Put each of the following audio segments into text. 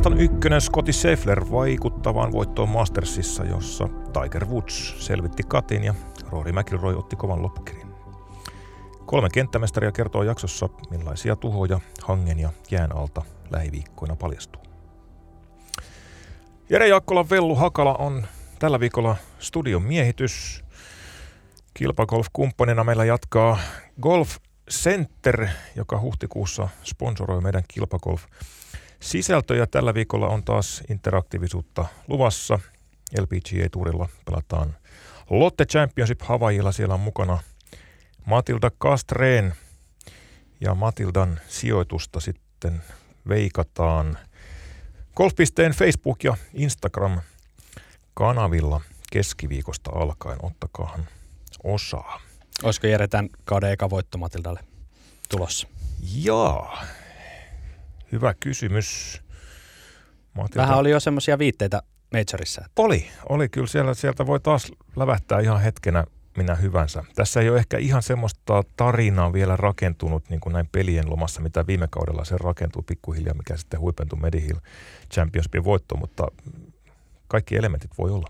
Maailmanlistan ykkönen Scotty Scheffler vaikuttavaan voittoon Mastersissa, jossa Tiger Woods selvitti katin ja Rory McIlroy otti kovan loppukirin. Kolme kenttämestaria kertoo jaksossa, millaisia tuhoja hangen ja jään alta lähiviikkoina paljastuu. Jere Jaakkola Vellu Hakala on tällä viikolla studion miehitys. Kilpagolf-kumppanina meillä jatkaa Golf Center, joka huhtikuussa sponsoroi meidän kilpagolf sisältöjä. Tällä viikolla on taas interaktiivisuutta luvassa. LPGA-tuurilla pelataan Lotte Championship Havaijilla. Siellä on mukana Matilda Kastreen ja Matildan sijoitusta sitten veikataan Golfpisteen Facebook- ja Instagram-kanavilla keskiviikosta alkaen. Ottakaahan osaa. Olisiko Jere tämän kauden eka voitto Matildalle tulossa? Jaa, hyvä kysymys. Matilda... Vähän oli jo semmoisia viitteitä Majorissa. Oli, oli kyllä. Siellä, sieltä voi taas lävähtää ihan hetkenä minä hyvänsä. Tässä ei ole ehkä ihan semmoista tarinaa vielä rakentunut niin kuin näin pelien lomassa, mitä viime kaudella se rakentuu pikkuhiljaa, mikä sitten huipentui Medihill Championshipin voitto, mutta kaikki elementit voi olla.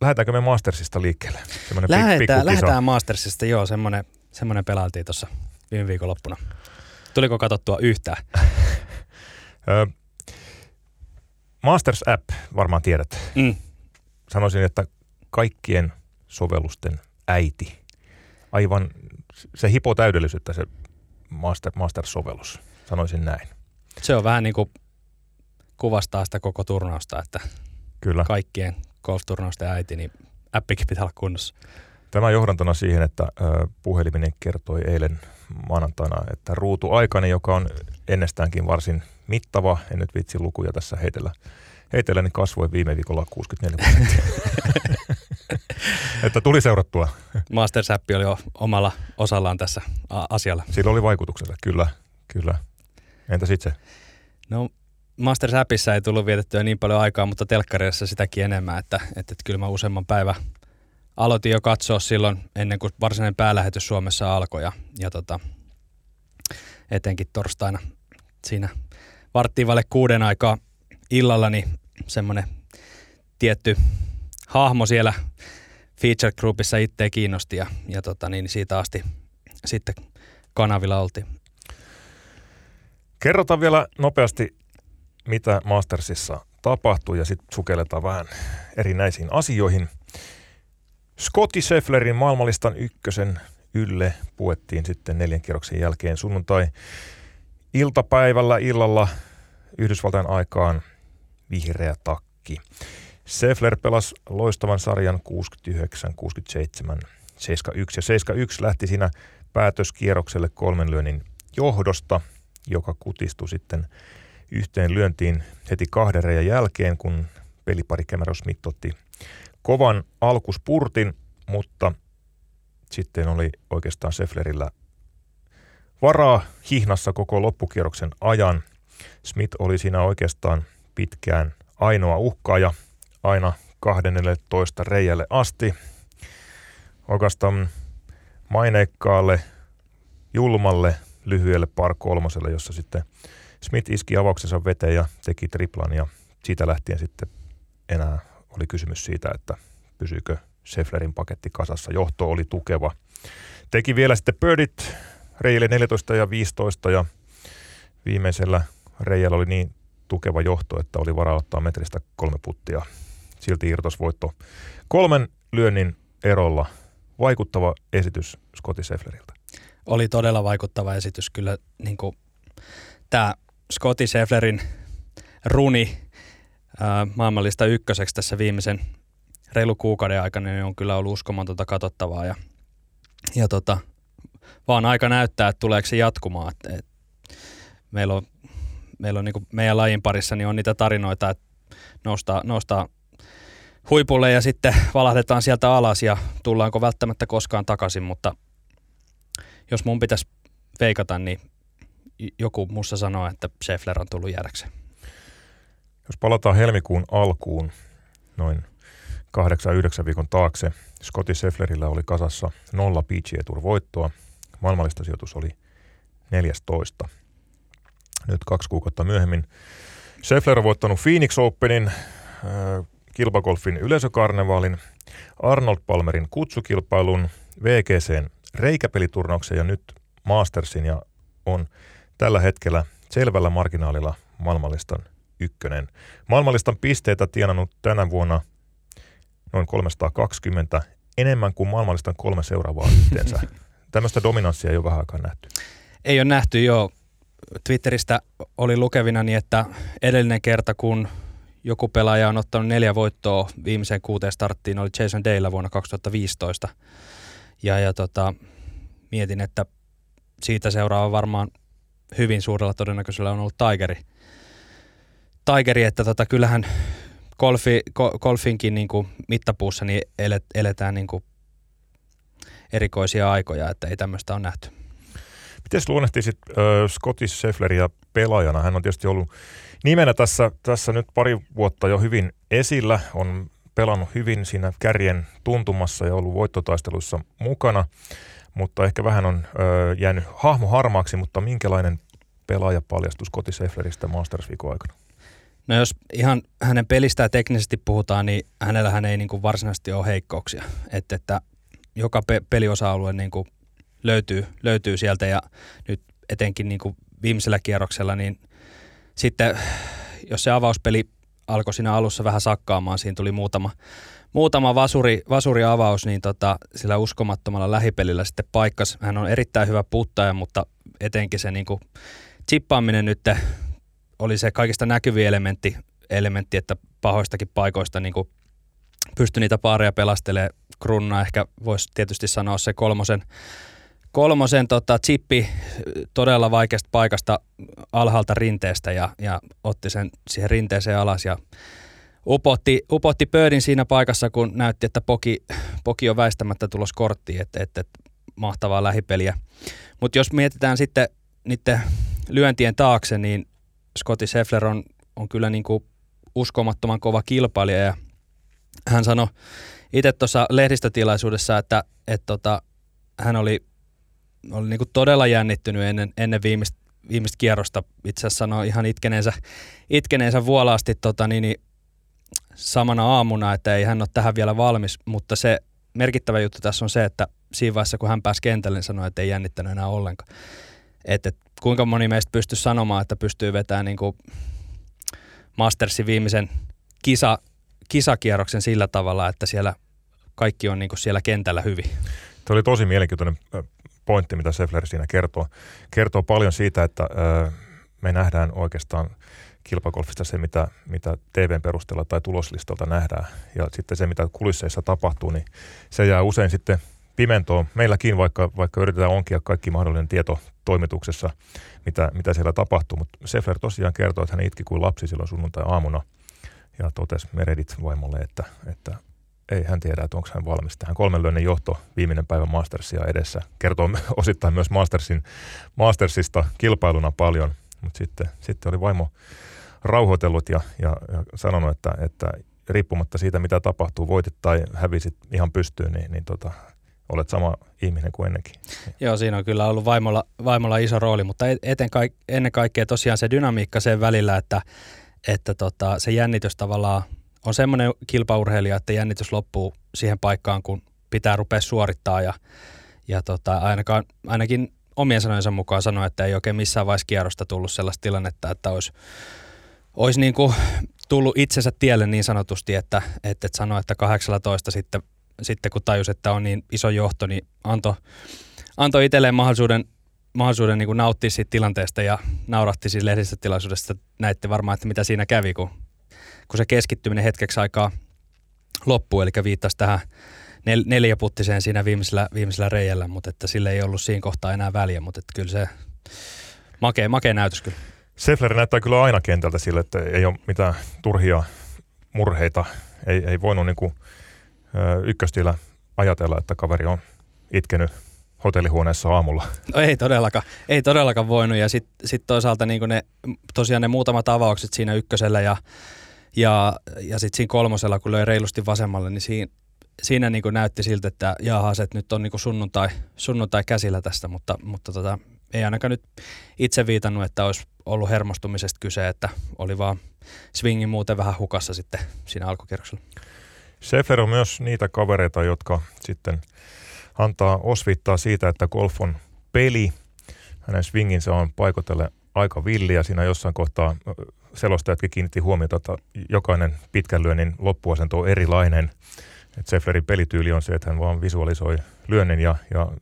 Lähdetäänkö me Mastersista liikkeelle? Lähdetään, lähdetään Mastersista, joo, semmoinen, semmoinen pelailtiin tuossa viime viikonloppuna. Tuliko katsottua yhtään? Masters App varmaan tiedät. Mm. Sanoisin, että kaikkien sovellusten äiti. Aivan, se hipo täydellisyyttä se Master, Master-sovellus, sanoisin näin. Se on vähän niin kuin kuvastaa sitä koko turnausta, että Kyllä. kaikkien golf-turnausten äiti, niin appikin pitää olla kunnossa. Tämä johdantona siihen, että puheliminen kertoi eilen maanantaina, että ruutuaikani, joka on ennestäänkin varsin mittava, en nyt vitsi lukuja tässä heitellä, heitellä niin kasvoi viime viikolla 64 prosenttia. että tuli seurattua. Master oli jo omalla osallaan tässä asialla. Sillä oli vaikutuksensa, kyllä, kyllä. Entä sitten se? No Master Appissa ei tullut vietettyä niin paljon aikaa, mutta telkkareissa sitäkin enemmän, että, että, että kyllä mä useamman päivän aloitin jo katsoa silloin ennen kuin varsinainen päälähetys Suomessa alkoi ja, ja tota, etenkin torstaina siinä varttiin vaille kuuden aikaa illalla, niin semmoinen tietty hahmo siellä feature groupissa itse kiinnosti ja, ja tota, niin siitä asti sitten kanavilla oltiin. Kerrotaan vielä nopeasti, mitä Mastersissa tapahtui ja sitten sukelletaan vähän erinäisiin asioihin. Scotty Schefflerin maailmanlistan ykkösen ylle puettiin sitten neljän kierroksen jälkeen sunnuntai iltapäivällä illalla Yhdysvaltain aikaan vihreä takki. Seffler pelasi loistavan sarjan 69, 67, 71 ja 71 lähti siinä päätöskierrokselle kolmen lyönnin johdosta, joka kutistui sitten yhteen lyöntiin heti kahden jälkeen, kun pelipari Cameron Smith otti kovan alkuspurtin, mutta sitten oli oikeastaan Sefflerillä varaa hihnassa koko loppukierroksen ajan. Smith oli siinä oikeastaan pitkään ainoa uhkaaja aina 12 reijälle asti. Oikeastaan maineikkaalle, julmalle, lyhyelle par kolmoselle, jossa sitten Smith iski avauksensa veteen ja teki triplan ja siitä lähtien sitten enää oli kysymys siitä, että pysyykö Schefflerin paketti kasassa. Johto oli tukeva. Teki vielä sitten birdit reille 14 ja 15 ja viimeisellä reijällä oli niin tukeva johto, että oli varaa ottaa metristä kolme puttia. Silti irtosvoitto kolmen lyönnin erolla. Vaikuttava esitys Scotty Scheffleriltä. Oli todella vaikuttava esitys. Kyllä niin tämä Scotty Schefflerin runi ää, maailmallista ykköseksi tässä viimeisen reilu kuukauden aikana niin on kyllä ollut uskomatonta katsottavaa ja, ja tota, vaan aika näyttää, että tuleeko se jatkumaan. Et, et, meillä on, meillä on niin meidän lajin parissa niin on niitä tarinoita, että noustaa, noustaa huipulle ja sitten valahdetaan sieltä alas ja tullaanko välttämättä koskaan takaisin, mutta jos mun pitäisi veikata, niin joku musta sanoo, että Scheffler on tullut jäädäkseen. Jos palataan helmikuun alkuun, noin 8-9 viikon taakse, Scotty Schefflerillä oli kasassa nolla PGA Tour voittoa. Maailmallista sijoitus oli 14. nyt kaksi kuukautta myöhemmin. Scheffler on voittanut Phoenix Openin, äh, kilpagolfin yleisökarnevaalin, Arnold Palmerin kutsukilpailun, VGCn reikäpeliturnauksen ja nyt Mastersin ja on tällä hetkellä selvällä marginaalilla maailmanlistan ykkönen. Maailmanlistan pisteitä tienannut tänä vuonna noin 320 enemmän kuin maailmanlistan kolme seuraavaa yhteensä. Tämmöistä dominanssia ei ole vähän aikaa nähty. Ei ole nähty, joo. Twitteristä oli lukevina niin, että edellinen kerta, kun joku pelaaja on ottanut neljä voittoa viimeiseen kuuteen starttiin, oli Jason Daylla vuonna 2015. Ja, ja tota, mietin, että siitä seuraava varmaan hyvin suurella todennäköisellä on ollut Tigeri. Tigeri, että tota, kyllähän golfi, golfinkin niin kuin mittapuussa niin elet, eletään niin kuin erikoisia aikoja, että ei tämmöistä ole nähty. Miten luonnehtisit äh, Scottis Scheffleria pelaajana? Hän on tietysti ollut nimenä tässä, tässä nyt pari vuotta jo hyvin esillä, on pelannut hyvin siinä kärjen tuntumassa ja ollut voittotaisteluissa mukana, mutta ehkä vähän on ö, jäänyt hahmo harmaaksi, mutta minkälainen pelaaja paljastui Scotty Scheffleristä Masters aikana? No jos ihan hänen pelistään teknisesti puhutaan, niin hänellähän ei niin kuin varsinaisesti ole heikkouksia. Että, että joka pe- peliosa-alue niin kuin löytyy, löytyy sieltä ja nyt etenkin niin kuin viimeisellä kierroksella, niin sitten jos se avauspeli alkoi siinä alussa vähän sakkaamaan, siinä tuli muutama, muutama vasuri, vasuriavaus, niin tota, sillä uskomattomalla lähipelillä sitten paikkas. Hän on erittäin hyvä puttaja, mutta etenkin se niin kuin chippaaminen nyt oli se kaikista näkyvin elementti, elementti että pahoistakin paikoista niin kuin pystyi niitä paareja pelastelemaan. Krunna ehkä voisi tietysti sanoa se kolmosen, kolmosen tota, chippi todella vaikeasta paikasta alhaalta rinteestä ja, ja otti sen siihen rinteeseen alas ja upotti, upotti pöydin siinä paikassa, kun näytti, että poki, poki on väistämättä tulos korttiin, että, että, että mahtavaa lähipeliä. Mutta jos mietitään sitten niiden lyöntien taakse, niin Scotti Scheffler on, on kyllä niin kuin uskomattoman kova kilpailija ja hän sanoi itse tuossa lehdistötilaisuudessa, että, että tota, hän oli, oli niin kuin todella jännittynyt ennen, ennen viimeistä, viimeistä kierrosta. Itse asiassa sanoi ihan itkeneensä, itkeneensä vuolaasti tota, niin, niin, samana aamuna, että ei hän ole tähän vielä valmis, mutta se merkittävä juttu tässä on se, että siinä vaiheessa kun hän pääsi kentälle, niin sanoi, että ei jännittänyt enää ollenkaan. Että et, kuinka moni meistä pystyy sanomaan, että pystyy vetämään niin kuin Mastersin viimeisen kisa, kisakierroksen sillä tavalla, että siellä kaikki on niin kuin siellä kentällä hyvin. Tuo oli tosi mielenkiintoinen pointti, mitä Seffler siinä kertoo. Kertoo paljon siitä, että me nähdään oikeastaan kilpagolfista se, mitä, mitä TVn perusteella tai tuloslistalta nähdään. Ja sitten se, mitä kulisseissa tapahtuu, niin se jää usein sitten pimentoon meilläkin, vaikka, vaikka yritetään onkia kaikki mahdollinen tieto toimituksessa, mitä, mitä siellä tapahtuu. Mutta Sefer tosiaan kertoo, että hän itki kuin lapsi silloin sunnuntai-aamuna ja totesi Meredit vaimolle, että, että ei hän tiedä, että onko hän valmis tähän. Kolmen johto viimeinen päivä Mastersia edessä. Kertoo osittain myös Mastersin, Mastersista kilpailuna paljon, mutta sitten, sitten oli vaimo rauhoitellut ja, ja, ja sanonut, että, että riippumatta siitä, mitä tapahtuu, voitit tai hävisit ihan pystyyn, niin, niin tota, olet sama ihminen kuin ennenkin. Joo, siinä on kyllä ollut vaimolla, vaimolla iso rooli, mutta eten kaik, ennen kaikkea tosiaan se dynamiikka sen välillä, että, että tota, se jännitys tavallaan on semmoinen kilpaurheilija, että jännitys loppuu siihen paikkaan, kun pitää rupea suorittaa ja, ja tota, ainakaan, ainakin omien sanojensa mukaan sanoi, että ei oikein missään vaiheessa kierrosta tullut sellaista tilannetta, että olisi, olisi niin kuin tullut itsensä tielle niin sanotusti, että, että, että sanoi, että 18 sitten sitten kun tajus, että on niin iso johto, niin antoi anto itselleen mahdollisuuden, mahdollisuuden niin nauttia siitä tilanteesta ja nauratti siis lehdistötilaisuudesta. Näitte varmaan, että mitä siinä kävi, kun, kun se keskittyminen hetkeksi aikaa loppuu, eli viittasi tähän nel, neljäputtiseen siinä viimeisellä, viimeisellä reijällä, mutta että sille ei ollut siinä kohtaa enää väliä, mutta että kyllä se makea, makea näytös kyllä. Seffler näyttää kyllä aina kentältä sille, että ei ole mitään turhia murheita, ei, ei voinut niin kuin ykköstillä ajatella, että kaveri on itkenyt hotellihuoneessa aamulla. No ei todellakaan, ei todellakaan voinut ja sitten sit toisaalta niin ne, tosiaan ne muutamat avaukset siinä ykkösellä ja, ja, ja sitten siinä kolmosella, kun löi reilusti vasemmalle, niin siinä, siinä niin näytti siltä, että jahas, että nyt on niin sunnuntai, sunnuntai käsillä tästä, mutta, mutta tota, ei ainakaan nyt itse viitannut, että olisi ollut hermostumisesta kyse, että oli vaan swingi muuten vähän hukassa sitten siinä alkukierroksella. Scheffler on myös niitä kavereita, jotka sitten antaa osvittaa siitä, että golf on peli. Hänen swinginsä on paikotelle aika villiä. Siinä jossain kohtaa selostajatkin kiinnitti huomiota, että jokainen pitkän lyönnin loppuasento on erilainen. Et Schefflerin pelityyli on se, että hän vaan visualisoi lyönnin ja, ja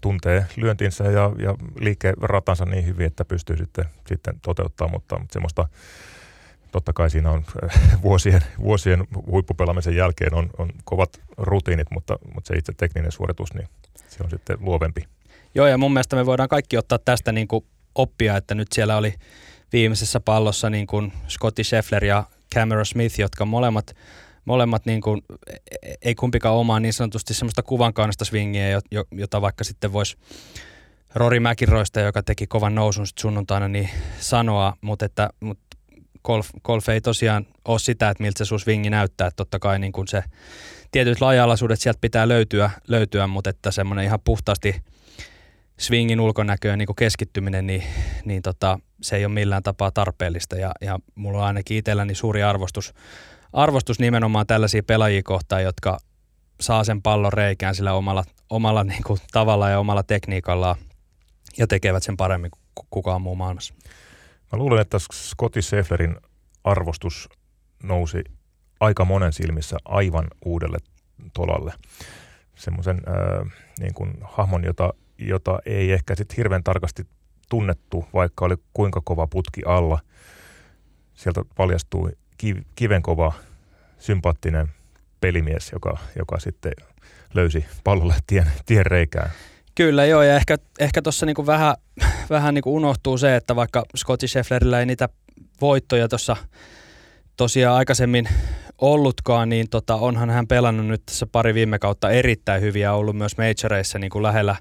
tuntee lyöntinsä ja, ja liikkeen ratansa niin hyvin, että pystyy sitten, sitten toteuttamaan, mutta, mutta semmoista totta kai siinä on vuosien, vuosien huippupelaamisen jälkeen on, on kovat rutiinit, mutta, mutta se itse tekninen suoritus, niin se on sitten luovempi. Joo, ja mun mielestä me voidaan kaikki ottaa tästä niin kuin oppia, että nyt siellä oli viimeisessä pallossa niin kuin Scotty Scheffler ja Cameron Smith, jotka molemmat, molemmat niin kuin, ei kumpikaan omaa niin sanotusti semmoista kuvankaunista swingiä, jota vaikka sitten voisi Rory McIlroysta, joka teki kovan nousun sunnuntaina, niin sanoa, mutta että mutta golf, golf ei tosiaan ole sitä, että miltä se sun swingi näyttää. Että totta kai niin kuin se tietyt laajalaisuudet sieltä pitää löytyä, löytyä mutta että semmoinen ihan puhtaasti swingin ulkonäköön niin kuin keskittyminen, niin, niin tota, se ei ole millään tapaa tarpeellista. Ja, ja mulla on ainakin itselläni suuri arvostus, arvostus nimenomaan tällaisia pelaajia kohtaan, jotka saa sen pallon reikään sillä omalla, omalla niin kuin, tavalla ja omalla tekniikallaan ja tekevät sen paremmin kuin kukaan muu maailmassa. Mä luulen, että Scotty Sefflerin arvostus nousi aika monen silmissä aivan uudelle tolalle. Semmoisen äh, niin kuin hahmon, jota, jota ei ehkä sit hirveän tarkasti tunnettu, vaikka oli kuinka kova putki alla. Sieltä paljastui kiv, kivenkova, sympaattinen pelimies, joka, joka sitten löysi pallolle tien, tien reikään. Kyllä joo, ja ehkä, ehkä tuossa niinku vähän, vähän niinku unohtuu se, että vaikka Scotty Schefflerillä ei niitä voittoja tuossa tosiaan aikaisemmin ollutkaan, niin tota, onhan hän pelannut nyt tässä pari viime kautta erittäin hyviä, ollut myös majoreissa niin kuin lähellä,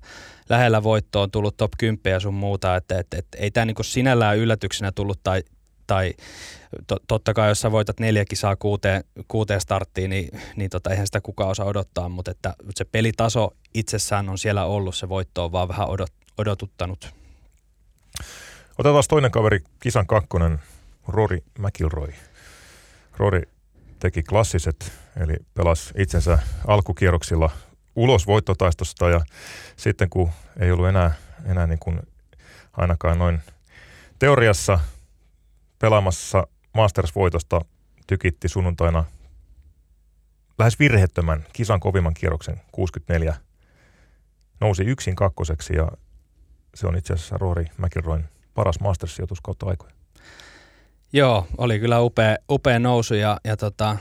lähellä voittoon, tullut top 10 ja sun muuta, että et, et, ei tämä niin kuin sinällään yllätyksenä tullut tai, tai to, totta kai jos sä voitat neljä kisaa kuuteen, kuuteen starttiin, niin, niin tota, eihän sitä kukaan osaa odottaa, mutta että se pelitaso itsessään on siellä ollut, se voitto on vaan vähän odot, odotuttanut. Otetaan toinen kaveri, kisan kakkonen, Rory McIlroy. Rory teki klassiset, eli pelasi itsensä alkukierroksilla ulos voittotaistosta ja sitten kun ei ollut enää, enää niin kuin ainakaan noin teoriassa pelaamassa Masters-voitosta tykitti sunnuntaina lähes virhettömän kisan kovimman kierroksen 64. Nousi yksin kakkoseksi ja se on itse asiassa Rory McIlroyn paras Masters-sijoitus kautta aikoja. Joo, oli kyllä upea, upea nousu ja, ja tota,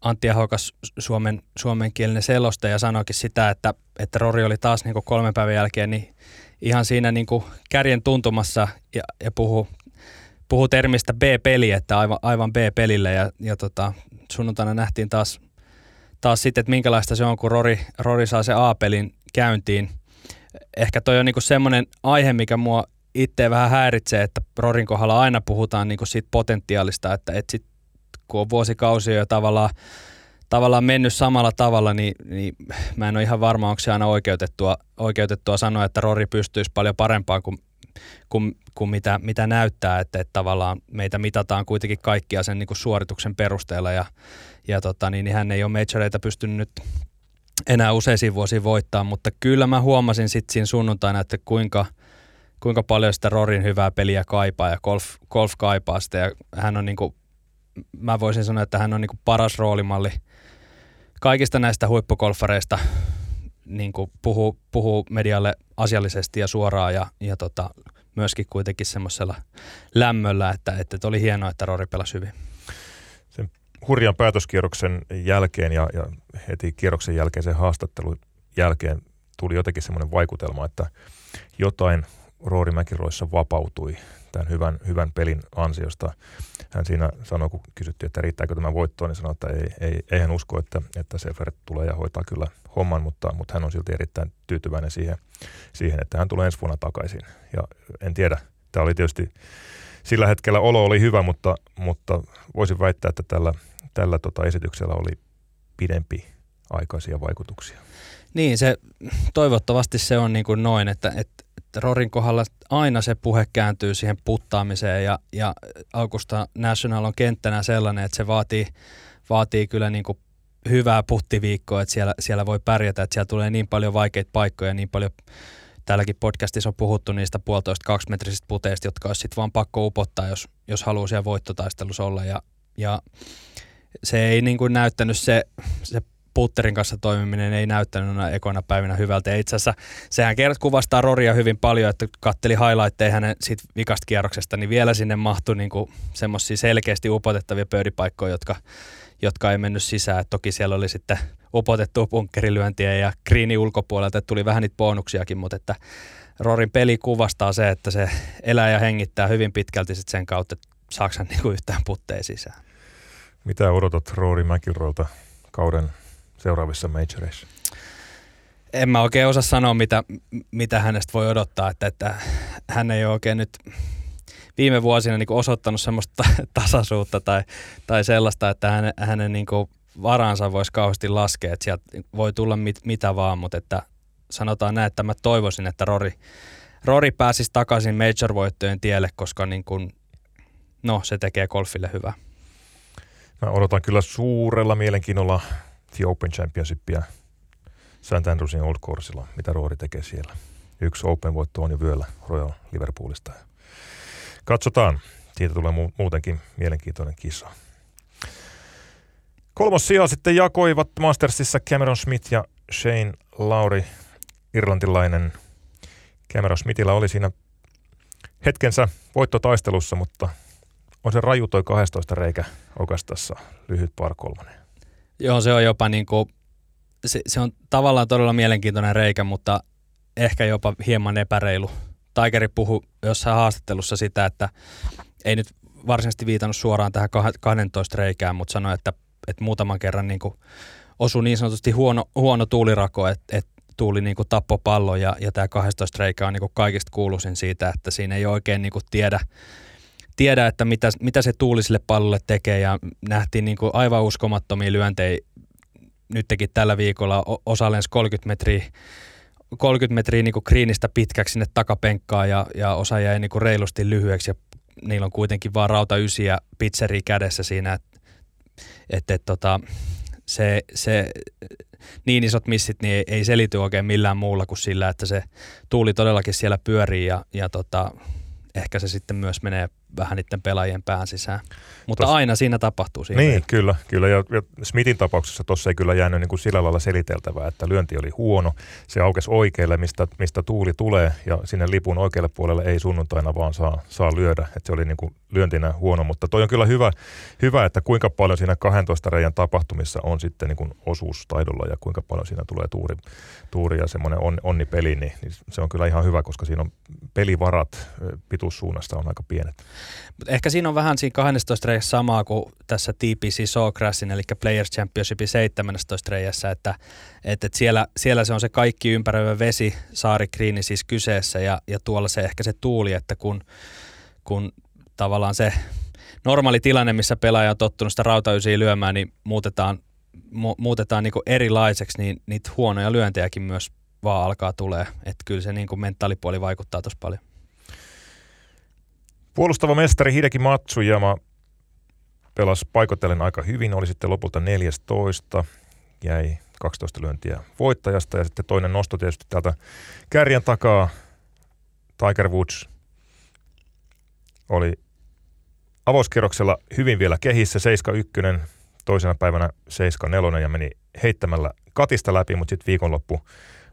Antti Ahokas suomen, suomenkielinen selostaja sanoikin sitä, että, että Rori oli taas niin kolmen päivän jälkeen niin ihan siinä niin kärjen tuntumassa ja, ja puhu, puhu termistä B-peli, että aivan, aivan B-pelille ja, ja tota, sunnuntaina nähtiin taas, taas sitten, että minkälaista se on, kun Rori, Rori saa se A-pelin käyntiin. Ehkä toi on niin semmoinen aihe, mikä mua itse vähän häiritsee, että Rorin kohdalla aina puhutaan niin siitä potentiaalista, että, että sit, kun on vuosikausia jo tavallaan, tavallaan mennyt samalla tavalla, niin, niin mä en ole ihan varma, onko se aina oikeutettua, oikeutettua sanoa, että Rori pystyisi paljon parempaan kuin, kuin, kuin mitä, mitä näyttää, että, että tavallaan meitä mitataan kuitenkin kaikkia sen niin kuin suorituksen perusteella ja, ja tota, niin, niin hän ei ole majoreita pystynyt nyt enää useisiin vuosiin voittaa, mutta kyllä mä huomasin sitten siinä sunnuntaina, että kuinka – kuinka paljon sitä Rorin hyvää peliä kaipaa ja golf, golf kaipaa sitä. Ja hän on niin kuin, mä voisin sanoa, että hän on niin kuin paras roolimalli kaikista näistä huippugolfareista. Niin kuin puhuu, puhuu medialle asiallisesti ja suoraan ja, ja tota, myöskin kuitenkin semmoisella lämmöllä, että, että oli hienoa, että Rory pelasi hyvin. Sen hurjan päätöskierroksen jälkeen ja, ja heti kierroksen jälkeen sen haastattelun jälkeen tuli jotenkin semmoinen vaikutelma, että jotain Roori Mäkiroissa vapautui tämän hyvän, hyvän pelin ansiosta. Hän siinä sanoi, kun kysyttiin, että riittääkö tämä voittoon, niin sanoi, että ei, ei, ei hän usko, että, että Sefer tulee ja hoitaa kyllä homman, mutta, mutta hän on silti erittäin tyytyväinen siihen, siihen, että hän tulee ensi vuonna takaisin. Ja en tiedä, tämä oli tietysti, sillä hetkellä olo oli hyvä, mutta, mutta voisin väittää, että tällä, tällä tota esityksellä oli pidempi aikaisia vaikutuksia. Niin, se, toivottavasti se on niin kuin noin, että, että Rorin kohdalla aina se puhe kääntyy siihen puttaamiseen ja, ja Augusta National on kenttänä sellainen, että se vaatii, vaatii kyllä niin kuin hyvää puttiviikkoa, että siellä, siellä voi pärjätä, että siellä tulee niin paljon vaikeita paikkoja, niin paljon täälläkin podcastissa on puhuttu niistä puolitoista kaksimetrisistä puteista, jotka olisi sitten vaan pakko upottaa, jos, jos haluaa siellä voittotaistelussa olla. Ja, ja se ei niin kuin näyttänyt se, se putterin kanssa toimiminen ei näyttänyt ekoina päivinä hyvältä. Ja itse asiassa sehän kerrot kuvastaa Roria hyvin paljon, että katteli highlightteja hänen siitä vikasta kierroksesta, niin vielä sinne mahtui niin semmoisia selkeästi upotettavia pöydipaikkoja, jotka, jotka ei mennyt sisään. Et toki siellä oli sitten upotettua bunkkerilyöntiä ja kriini ulkopuolelta, että tuli vähän niitä bonuksiakin, mutta että Rorin peli kuvastaa se, että se elää ja hengittää hyvin pitkälti sit sen kautta, että saako niinku yhtään putteja sisään. Mitä odotat Rory McIlroylta kauden seuraavissa majoreissa? En mä oikein osaa sanoa, mitä, mitä hänestä voi odottaa, että, että hän ei ole oikein nyt viime vuosina niin osoittanut semmoista tasaisuutta tai, tai sellaista, että hänen, hänen niin varansa voisi kauheasti laskea, että sieltä voi tulla mit, mitä vaan, mutta että sanotaan näin, että mä toivoisin, että Rori, Rori pääsisi takaisin major-voittojen tielle, koska niin kuin, no, se tekee golfille hyvää. Mä odotan kyllä suurella mielenkiinnolla The Open Championshipia St. Andrewsin Old Coursella, mitä Roori tekee siellä. Yksi Open-voitto on jo vyöllä Royal Liverpoolista. Katsotaan. Siitä tulee mu- muutenkin mielenkiintoinen kisa. Kolmos sija sitten jakoivat Mastersissa Cameron Smith ja Shane Lauri, irlantilainen. Cameron Smithillä oli siinä hetkensä voittotaistelussa, mutta on se raju toi 12 reikä okastassa lyhyt par kolmonen. Joo, se on jopa niin kuin, se, se on tavallaan todella mielenkiintoinen reikä, mutta ehkä jopa hieman epäreilu. Tigeri puhui jossain haastattelussa sitä, että ei nyt varsinaisesti viitannut suoraan tähän 12 reikään, mutta sanoi, että, että muutaman kerran niin kuin osui niin sanotusti huono, huono tuulirako, että, että tuuli niin kuin tappo pallo ja, ja tämä 12 reikä on niin kuin kaikista kuuluisin siitä, että siinä ei oikein niin kuin tiedä, tiedä, että mitä, mitä se tuuli sille pallolle tekee ja nähtiin niin kuin aivan uskomattomia lyöntejä. Nytkin tällä viikolla osa lensi 30 metriä 30 metriä niin kuin kriinistä pitkäksi sinne takapenkkaan ja, ja osa jäi niin kuin reilusti lyhyeksi ja niillä on kuitenkin vaan rauta ysiä pizzeri kädessä siinä, että et, et, tota, se, se, niin isot missit niin ei, ei selity oikein millään muulla kuin sillä, että se tuuli todellakin siellä pyörii ja, ja tota, ehkä se sitten myös menee vähän niiden pelaajien pään sisään. Mutta Tos, aina siinä tapahtuu. Siinä niin, kyllä. kyllä. Ja, ja Smithin tapauksessa tuossa ei kyllä jäänyt niin kuin sillä lailla seliteltävää, että lyönti oli huono. Se aukesi oikealle, mistä, mistä tuuli tulee, ja sinne lipun oikealle puolelle ei sunnuntaina vaan saa, saa lyödä. Että se oli niin kuin lyöntinä huono, mutta toi on kyllä hyvä, hyvä, että kuinka paljon siinä 12 reijän tapahtumissa on sitten niin kuin osuus taidolla ja kuinka paljon siinä tulee tuuri, tuuri ja semmoinen on, onnipeli, niin, niin se on kyllä ihan hyvä, koska siinä on pelivarat pituussuunnasta on aika pienet. Ehkä siinä on vähän siinä 12 reijässä samaa kuin tässä TPC Sawgrassin, eli Players Championshipin 17 reijässä, että, että, että siellä, siellä, se on se kaikki ympäröivä vesi, saarikriini siis kyseessä ja, ja tuolla se ehkä se tuuli, että kun, kun tavallaan se normaali tilanne, missä pelaaja on tottunut sitä rautaysiä lyömään, niin muutetaan, mu- muutetaan niin erilaiseksi, niin niitä huonoja lyöntejäkin myös vaan alkaa tulee. Että kyllä se niin kuin mentaalipuoli vaikuttaa tosi paljon. Puolustava mestari Hideki Matsujama pelasi paikotellen aika hyvin, oli sitten lopulta 14, jäi 12 lyöntiä voittajasta ja sitten toinen nosto tietysti täältä kärjen takaa Tiger Woods oli avauskierroksella hyvin vielä kehissä, 7-1, toisena päivänä 7-4 ja meni heittämällä katista läpi, mutta sitten viikonloppu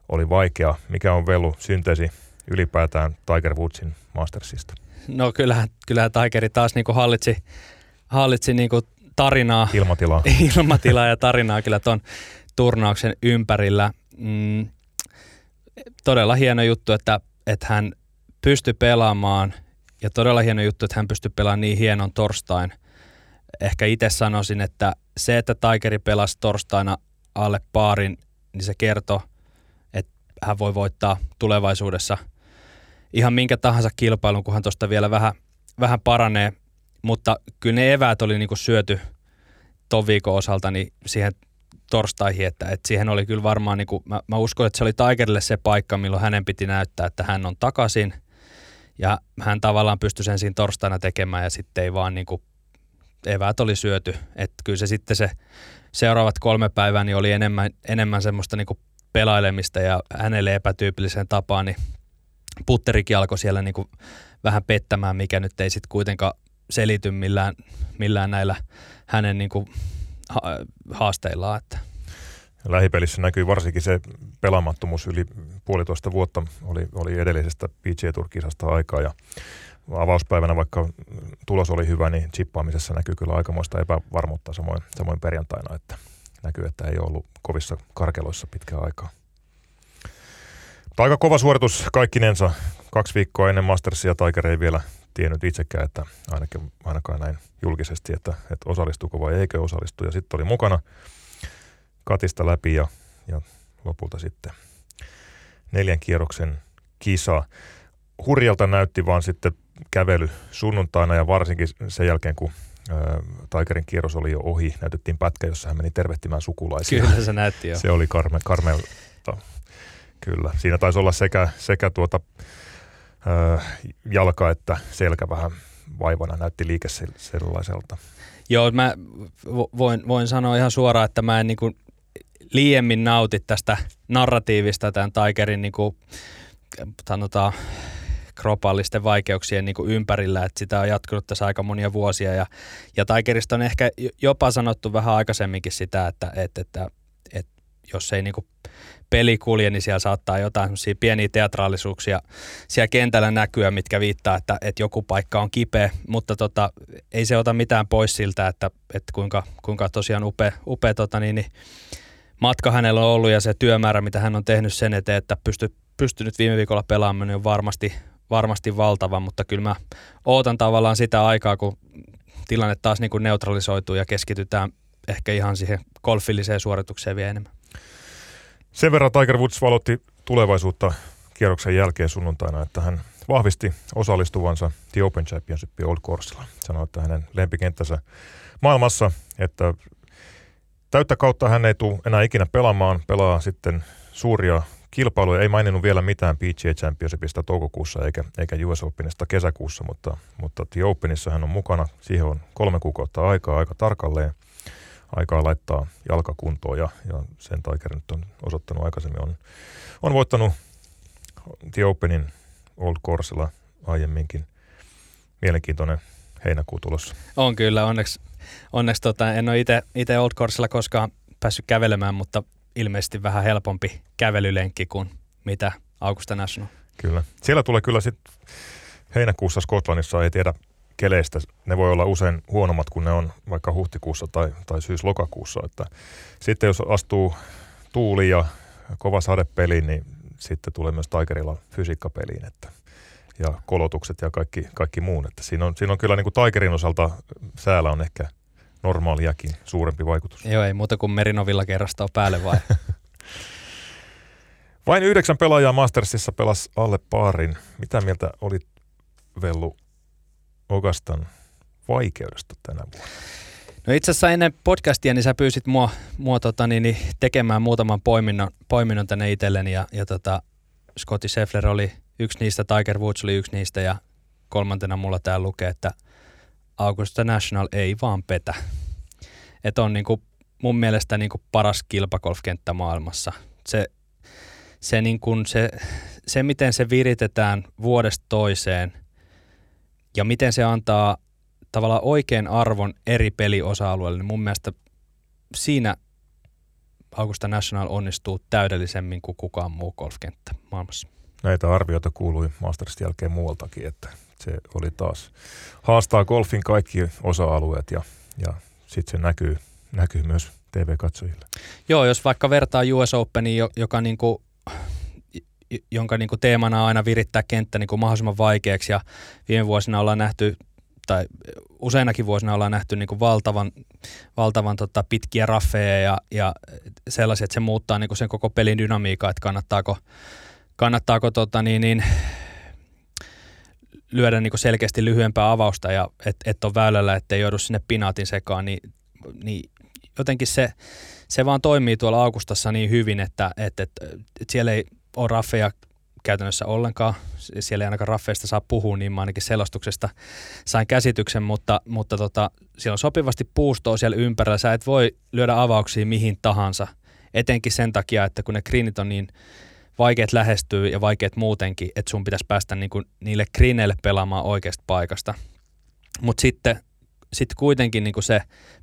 oli vaikea. Mikä on Velu synteesi ylipäätään Tiger Woodsin Mastersista? No kyllähän, kyllähän Tigeri taas niinku hallitsi, hallitsi niinku tarinaa. Ilmatilaa. ilmatilaa ja tarinaa kyllä ton turnauksen ympärillä. Mm, todella hieno juttu, että, että hän pystyi pelaamaan ja todella hieno juttu, että hän pystyi pelaamaan niin hienon torstain. Ehkä itse sanoisin, että se, että Tigeri pelasi torstaina alle paarin, niin se kertoo, että hän voi voittaa tulevaisuudessa – ihan minkä tahansa kilpailun, kunhan tuosta vielä vähän, vähän paranee. Mutta kyllä ne eväät oli niinku syöty ton viikon osalta niin siihen torstaihin, että, että siihen oli kyllä varmaan, niin kuin, mä, mä uskon, että se oli Tigerille se paikka, milloin hänen piti näyttää, että hän on takaisin. Ja hän tavallaan pystyi sen siinä torstaina tekemään ja sitten ei vaan niin kuin, eväät oli syöty. Että kyllä se sitten se seuraavat kolme päivää niin oli enemmän, enemmän semmoista niin kuin pelailemista ja hänelle epätyypilliseen tapaan, niin putterikin alkoi siellä niin kuin vähän pettämään, mikä nyt ei sitten kuitenkaan selity millään, millään näillä hänen niin kuin haasteillaan. Että. Lähipelissä näkyy varsinkin se pelaamattomuus yli puolitoista vuotta oli, oli edellisestä PGA Tour-kisasta aikaa ja avauspäivänä, vaikka tulos oli hyvä, niin chippaamisessa näkyy kyllä aikamoista epävarmuutta samoin, samoin perjantaina, että näkyy, että ei ollut kovissa karkeloissa pitkään aikaa. Mutta aika kova suoritus kaikkinensa. Kaksi viikkoa ennen Mastersia Tiger ei vielä tiennyt itsekään, että ainakin, ainakaan näin julkisesti, että, että osallistuuko vai eikö osallistu. Ja sitten oli mukana katista läpi ja, ja lopulta sitten neljän kierroksen kisa. Hurjalta näytti vaan sitten kävely sunnuntaina ja varsinkin sen jälkeen, kun Tigerin kierros oli jo ohi, näytettiin pätkä, jossa hän meni tervehtimään sukulaisia. Kyllä se näytti jo. Se oli karme, karmelta. Kyllä. Siinä taisi olla sekä, sekä tuota, äh, jalka että selkä vähän vaivana, näytti liike sellaiselta. Joo, mä voin, voin sanoa ihan suoraan, että mä en niin kuin liiemmin nauti tästä narratiivista tämän Tigerin niin kuin, sanotaan, kropallisten vaikeuksien niin kuin ympärillä, että sitä on jatkunut tässä aika monia vuosia ja, ja Tigerista on ehkä jopa sanottu vähän aikaisemminkin sitä, että, että, että jos ei niin kuin peli kulje, niin siellä saattaa jotain pieniä teatraalisuuksia siellä kentällä näkyä, mitkä viittaa, että, että joku paikka on kipeä, mutta tota, ei se ota mitään pois siltä, että, että kuinka, kuinka tosiaan upea, upea tota niin, niin, matka hänellä on ollut ja se työmäärä, mitä hän on tehnyt sen eteen, että pysty, pystynyt viime viikolla pelaamaan, niin on varmasti, varmasti valtava, mutta kyllä mä ootan tavallaan sitä aikaa, kun tilanne taas niin kuin neutralisoituu ja keskitytään ehkä ihan siihen golfilliseen suoritukseen vielä enemmän. Sen verran Tiger Woods valotti tulevaisuutta kierroksen jälkeen sunnuntaina, että hän vahvisti osallistuvansa The Open Championshipin Old Coursella. Sanoi, että hänen lempikenttänsä maailmassa, että täyttä kautta hän ei tule enää ikinä pelaamaan, pelaa sitten suuria kilpailuja. Ei maininnut vielä mitään PGA Championshipista toukokuussa eikä, eikä US Openista kesäkuussa, mutta, mutta The Openissa hän on mukana. Siihen on kolme kuukautta aikaa aika tarkalleen aikaa laittaa jalkakuntoon ja, ja sen Tiger nyt on osoittanut aikaisemmin. On, on voittanut The Openin Old Coursella aiemminkin. Mielenkiintoinen heinäkuu tulossa. On kyllä, onneksi, onneksi tota, en ole itse Old Coursella koskaan päässyt kävelemään, mutta ilmeisesti vähän helpompi kävelylenkki kuin mitä Augusta National. Kyllä. Siellä tulee kyllä sitten heinäkuussa Skotlannissa, ei tiedä keleistä. Ne voi olla usein huonommat kuin ne on vaikka huhtikuussa tai, tai syys-lokakuussa. Että sitten jos astuu tuuli ja kova sadepeli, niin sitten tulee myös Tigerilla fysiikkapeliin. Että, ja kolotukset ja kaikki, kaikki muun. Että siinä, on, siinä on kyllä niin kuin Tigerin osalta säällä on ehkä normaaliakin suurempi vaikutus. Joo, ei muuta kuin Merinovilla kerrasta on päälle vai? Vain yhdeksän pelaajaa Mastersissa pelas alle paarin. Mitä mieltä olit Vellu Ogastan vaikeudesta tänä vuonna? No itse asiassa ennen podcastia niin sä pyysit mua, mua tota, niin, niin, tekemään muutaman poiminnon, poiminnon tänne itselleni ja, ja tota, Scotty Scheffler oli yksi niistä, Tiger Woods oli yksi niistä ja kolmantena mulla täällä lukee, että Augusta National ei vaan petä. Että on niinku mun mielestä niinku paras kilpakolfkenttä maailmassa. Se, se, niinku, se, se, miten se viritetään vuodesta toiseen – ja miten se antaa tavallaan oikean arvon eri peliosa-alueille, niin mun mielestä siinä Augusta National onnistuu täydellisemmin kuin kukaan muu golfkenttä maailmassa. Näitä arvioita kuului Mastersin jälkeen muualtakin, että se oli taas haastaa golfin kaikki osa-alueet ja, ja sitten se näkyy, näkyy myös TV-katsojille. Joo, jos vaikka vertaa US Openiin, joka niinku jonka niin kuin teemana on aina virittää kenttä niin kuin mahdollisimman vaikeaksi. Ja viime vuosina ollaan nähty tai useinakin vuosina ollaan nähty niin kuin valtavan, valtavan tota, pitkiä raffeja ja, ja sellaisia, että se muuttaa niin kuin sen koko pelin dynamiikkaa, että kannattaako, kannattaako tota, niin, niin, lyödä niin kuin selkeästi lyhyempää avausta ja että et on väylällä, ettei joudu sinne pinaatin sekaan, niin, niin jotenkin se, se vaan toimii tuolla Augustassa niin hyvin, että, että, että, että siellä ei ole raffeja käytännössä ollenkaan. Siellä ei ainakaan raffeista saa puhua, niin mä ainakin selostuksesta sain käsityksen, mutta, mutta tota, siellä on sopivasti puustoa siellä ympärillä. Sä et voi lyödä avauksia mihin tahansa, etenkin sen takia, että kun ne greenit on niin vaikeat lähestyy ja vaikeat muutenkin, että sun pitäisi päästä niinku niille greeneille pelaamaan oikeasta paikasta. Mutta sitten sit kuitenkin niinku se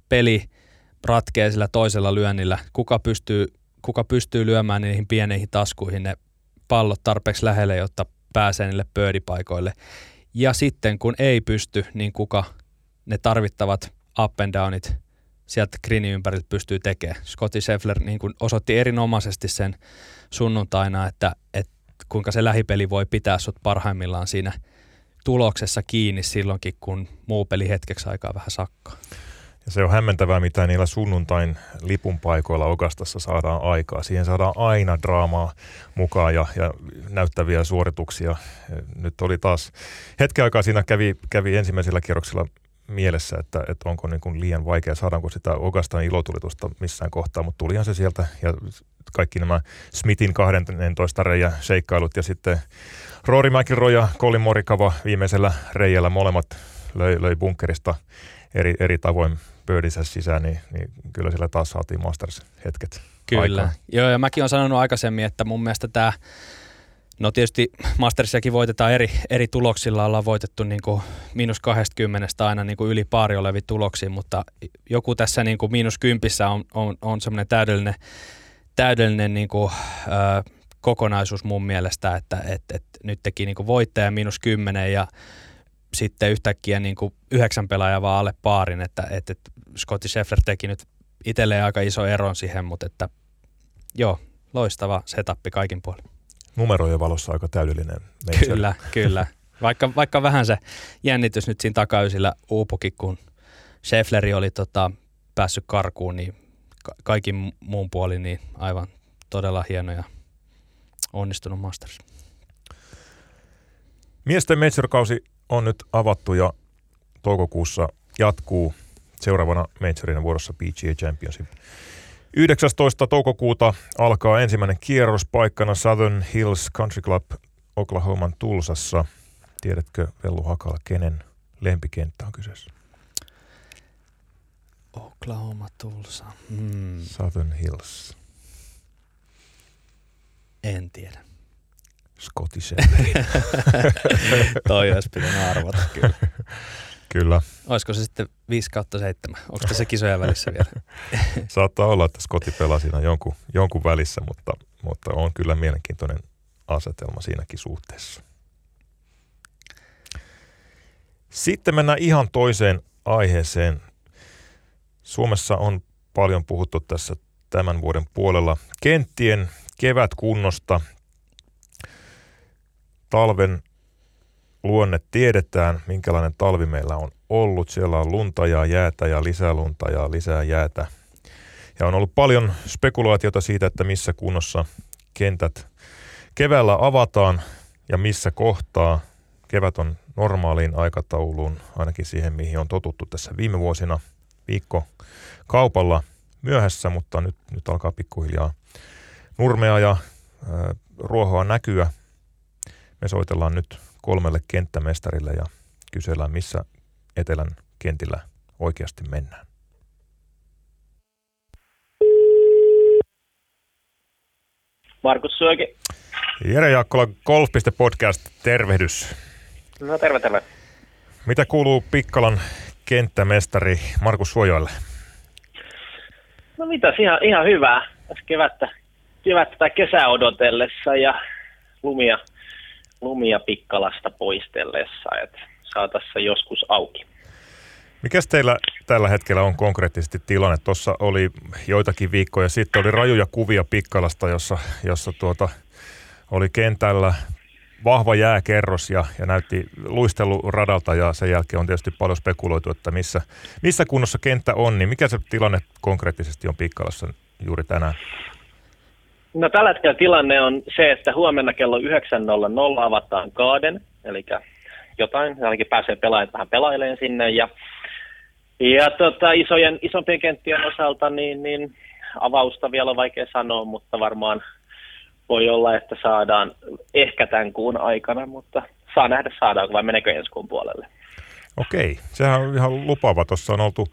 peli ratkeaa sillä toisella lyönnillä. Kuka pystyy, kuka pystyy lyömään niihin pieneihin taskuihin ne pallot tarpeeksi lähelle, jotta pääsee niille pöydipaikoille. Ja sitten kun ei pysty, niin kuka ne tarvittavat up and downit sieltä greenin ympäriltä pystyy tekemään. Scotty Scheffler niin kuin osoitti erinomaisesti sen sunnuntaina, että, että kuinka se lähipeli voi pitää sut parhaimmillaan siinä tuloksessa kiinni silloinkin, kun muu peli hetkeksi aikaa vähän sakkaa. Ja se on hämmentävää, mitä niillä sunnuntain lipunpaikoilla Okastassa saadaan aikaa. Siihen saadaan aina draamaa mukaan ja, ja näyttäviä suorituksia. Nyt oli taas hetken aikaa siinä kävi, kävi ensimmäisellä kierroksella mielessä, että, että onko niin kuin liian vaikea, saadaanko sitä Ogastan ilotulitusta missään kohtaa, mutta tulihan se sieltä ja kaikki nämä Smithin 12 reijä seikkailut ja sitten Rory McIlroy ja Colin Morikava viimeisellä reijällä molemmat löi, löi bunkerista eri, eri tavoin pöydissä sisään, niin, niin kyllä sillä taas saatiin Masters-hetket Kyllä. aikaan. Joo, ja mäkin olen sanonut aikaisemmin, että mun mielestä tämä No tietysti Mastersiakin voitetaan eri, eri tuloksilla, ollaan voitettu niin kuin miinus 20 aina niin kuin yli paari olevi tuloksiin, mutta joku tässä niin kuin miinus kympissä on, on, on semmoinen täydellinen, täydellinen niin kuin, ö, kokonaisuus mun mielestä, että et, et nyt teki niin kuin voittaja miinus 10 ja sitten yhtäkkiä niin kuin yhdeksän pelaajaa vaan alle paarin, että, että, että Scotty Scheffler teki nyt itselleen aika iso eron siihen, mutta että joo, loistava setappi kaikin puolin. Numerojen valossa aika täydellinen. Major. Kyllä, kyllä. Vaikka, vaikka vähän se jännitys nyt siinä takaysillä uupukin, kun Scheffleri oli tota, päässyt karkuun, niin ka- kaikin muun puolin niin aivan todella hieno ja onnistunut Masters. Miesten Major-kausi on nyt avattu ja toukokuussa jatkuu seuraavana majorina vuorossa PGA Championship. 19. toukokuuta alkaa ensimmäinen kierros paikkana Southern Hills Country Club Oklahoman Tulsassa. Tiedätkö Vellu Hakala, kenen lempikenttä on kyseessä? Oklahoma Tulsa. Hmm. Southern Hills. En tiedä. Scottish Toi olisi pitänyt arvata kyllä. Kyllä. Olisiko se sitten 5 kautta 7? Onko se kisojen välissä vielä? Saattaa olla, että Scotti pelaa siinä jonkun, jonkun välissä, mutta, mutta on kyllä mielenkiintoinen asetelma siinäkin suhteessa. Sitten mennään ihan toiseen aiheeseen. Suomessa on paljon puhuttu tässä tämän vuoden puolella kenttien kevätkunnosta. Talven luonne tiedetään, minkälainen talvi meillä on ollut. Siellä on lunta ja jäätä ja lisää lunta ja lisää jäätä. Ja on ollut paljon spekulaatiota siitä, että missä kunnossa kentät keväällä avataan ja missä kohtaa. Kevät on normaaliin aikatauluun, ainakin siihen mihin on totuttu tässä viime vuosina viikko kaupalla myöhässä, mutta nyt, nyt alkaa pikkuhiljaa nurmea ja ää, ruohoa näkyä. Me soitellaan nyt kolmelle kenttämestarille ja kysellään, missä Etelän kentillä oikeasti mennään. Markus Syöki. Jere Jaakkola, Golf.podcast, tervehdys. No terve, terve. Mitä kuuluu Pikkalan kenttämestari Markus Suojoille? No mitäs, ihan, ihan hyvää. Tässä kevättä, kevättä tai kesää odotellessa ja lumia, lumia Pikkalasta poistellessa, että saa tässä joskus auki. Mikäs teillä tällä hetkellä on konkreettisesti tilanne? Tuossa oli joitakin viikkoja sitten, oli rajuja kuvia Pikkalasta, jossa, jossa tuota, oli kentällä vahva jääkerros ja, ja näytti luisteluradalta ja sen jälkeen on tietysti paljon spekuloitu, että missä, missä kunnossa kenttä on, niin mikä se tilanne konkreettisesti on Pikkalassa juuri tänään? No tällä hetkellä tilanne on se, että huomenna kello 9.00 avataan Kaaden, eli jotain, ainakin pääsee pelaajat vähän pelaileen sinne ja Ja tota, isojen, isompien kenttien osalta niin, niin avausta vielä on vaikea sanoa, mutta varmaan voi olla, että saadaan ehkä tämän kuun aikana, mutta saa nähdä saadaanko vai menekö ensi kuun puolelle. Okei, sehän on ihan lupaava. Tuossa on oltu,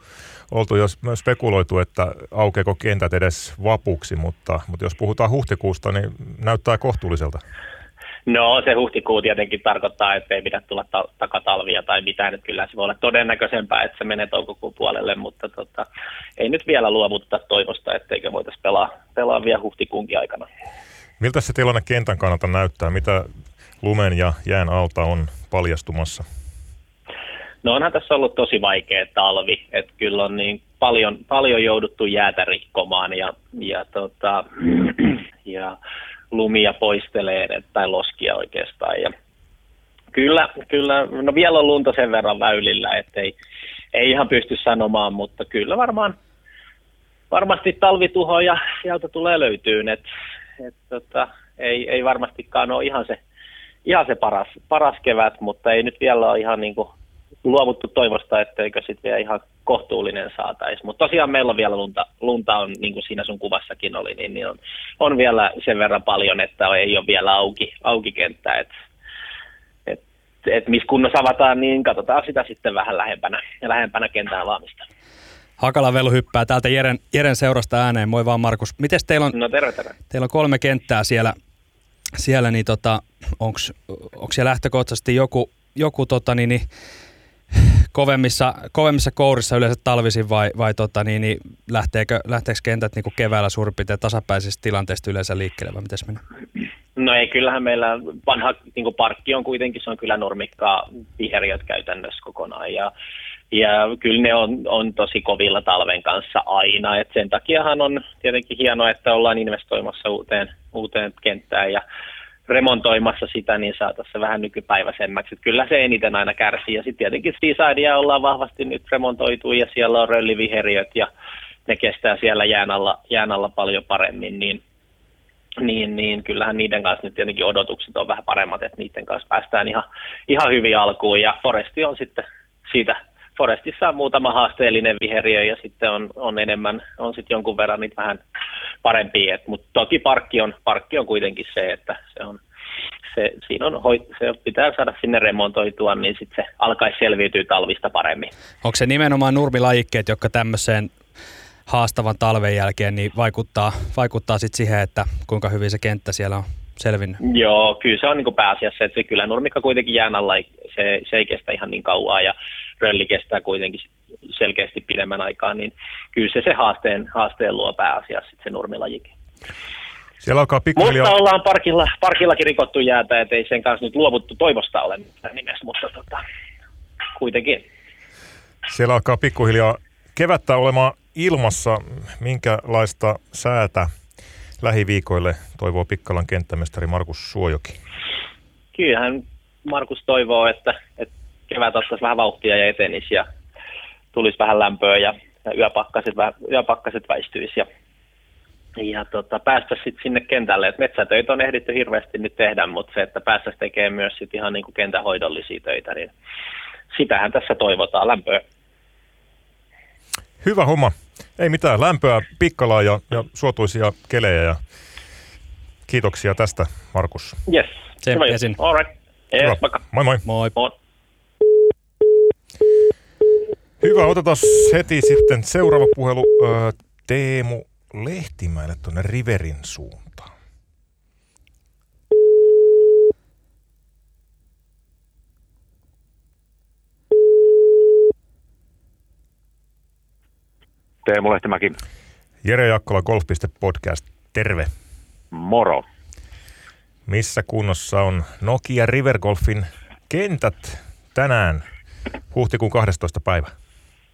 oltu jos spekuloitu, että aukeako kentät edes vapuksi, mutta, mutta jos puhutaan huhtikuusta, niin näyttää kohtuulliselta. No se huhtikuu tietenkin tarkoittaa, että ei pidä tulla ta- takatalvia tai mitään, että kyllä se voi olla todennäköisempää, että se menee toukokuun puolelle, mutta tota, ei nyt vielä luovuttaa toivosta, etteikö voitaisiin pelaa, pelaa vielä huhtikuunkin aikana. Miltä se tilanne kentän kannalta näyttää? Mitä lumen ja jään alta on paljastumassa? No onhan tässä ollut tosi vaikea talvi, että kyllä on niin paljon, paljon jouduttu jäätä rikkomaan ja, ja, tota, ja lumia poistelee tai loskia oikeastaan. Ja kyllä, kyllä, no vielä on lunta sen verran väylillä, että ei, ei ihan pysty sanomaan, mutta kyllä varmaan varmasti talvituhoja sieltä tulee löytyyn, että et, tota, ei, ei varmastikaan ole ihan se, ihan se paras, paras kevät, mutta ei nyt vielä ole ihan niin kuin luovuttu toivosta, etteikö sitten vielä ihan kohtuullinen saataisi. Mutta tosiaan meillä on vielä lunta, lunta on, niin kuin siinä sun kuvassakin oli, niin, niin on, on, vielä sen verran paljon, että ei ole vielä auki, auki kenttä. Et, et, et missä kunnossa avataan, niin katsotaan sitä sitten vähän lähempänä, lähempänä kentää avaamista. Hakala Velu hyppää täältä Jeren, Jeren seurasta ääneen. Moi vaan Markus. Miten teillä on, no, terve, terve. teillä on kolme kenttää siellä, siellä niin tota, onko siellä lähtökohtaisesti joku, joku tota, niin, niin, kovemmissa, kovemmissa kourissa yleensä talvisin vai, vai tota, niin, niin lähteekö, lähteekö kentät niin kuin keväällä suurin piirtein tasapäisistä tilanteista yleensä liikkeelle vai miten? No ei, kyllähän meillä vanha niin parkki on kuitenkin, se on kyllä normikkaa viheriöt käytännössä kokonaan. Ja, ja kyllä ne on, on tosi kovilla talven kanssa aina, et sen takiahan on tietenkin hienoa, että ollaan investoimassa uuteen, uuteen kenttään. Ja remontoimassa sitä, niin saataisiin se vähän nykypäiväisemmäksi. Että kyllä se eniten aina kärsii. Ja sitten tietenkin Seasidea ollaan vahvasti nyt remontoitu ja siellä on rölliviheriöt ja ne kestää siellä jään alla, jään alla paljon paremmin, niin, niin, niin kyllähän niiden kanssa nyt tietenkin odotukset on vähän paremmat, että niiden kanssa päästään ihan, ihan hyvin alkuun. Ja Foresti on sitten siitä Forestissa on muutama haasteellinen viheriö ja sitten on, on enemmän, on sitten jonkun verran niitä vähän parempia, mutta toki parkki on, parkki on kuitenkin se, että se on, se, siinä on, se pitää saada sinne remontoitua, niin sitten se alkaisi selviytyä talvista paremmin. Onko se nimenomaan nurmilajikkeet, jotka tämmöiseen haastavan talven jälkeen niin vaikuttaa, vaikuttaa sit siihen, että kuinka hyvin se kenttä siellä on selvinnyt? Joo, kyllä se on niin pääasiassa, että se kyllä nurmikka kuitenkin jään alla, se, se ei kestä ihan niin kauan ja rölli kestää kuitenkin selkeästi pidemmän aikaa, niin kyllä se se haasteen, haasteen luo pääasiassa se nurmilajikin. Siellä alkaa pikkuhiljaa... Mutta ollaan parkilla, parkillakin rikottu jäätä, ettei sen kanssa nyt luovuttu toivosta ole mitään nimessä, mutta tota, kuitenkin. Siellä alkaa pikkuhiljaa kevättä olemaan ilmassa. Minkälaista säätä lähiviikoille toivoo Pikkalan kenttämestari Markus Suojoki? Kyllähän Markus toivoo, että, että kevät ottaisi vähän vauhtia ja etenisi ja tulisi vähän lämpöä ja, ja yöpakkaset, yöpakkaset väistyisi ja, ja tota, päästä sitten sinne kentälle. Et metsätöitä on ehditty hirveästi nyt tehdä, mutta se, että päästäisiin tekemään myös sit ihan niin kuin kentähoidollisia töitä, niin sitähän tässä toivotaan, lämpöä. Hyvä homma. Ei mitään, lämpöä, pikkalaa ja, ja suotuisia kelejä ja kiitoksia tästä, Markus. Yes. Tsemppiä All right. Yes, Moi moi. Moi. moi. Hyvä, otetaan heti sitten seuraava puhelu Teemu Lehtimäelle tuonne Riverin suuntaan. Teemu Lehtimäki. Jere Jakkola, Golf.podcast, terve. Moro. Missä kunnossa on Nokia River Golfin kentät tänään, huhtikuun 12. päivä?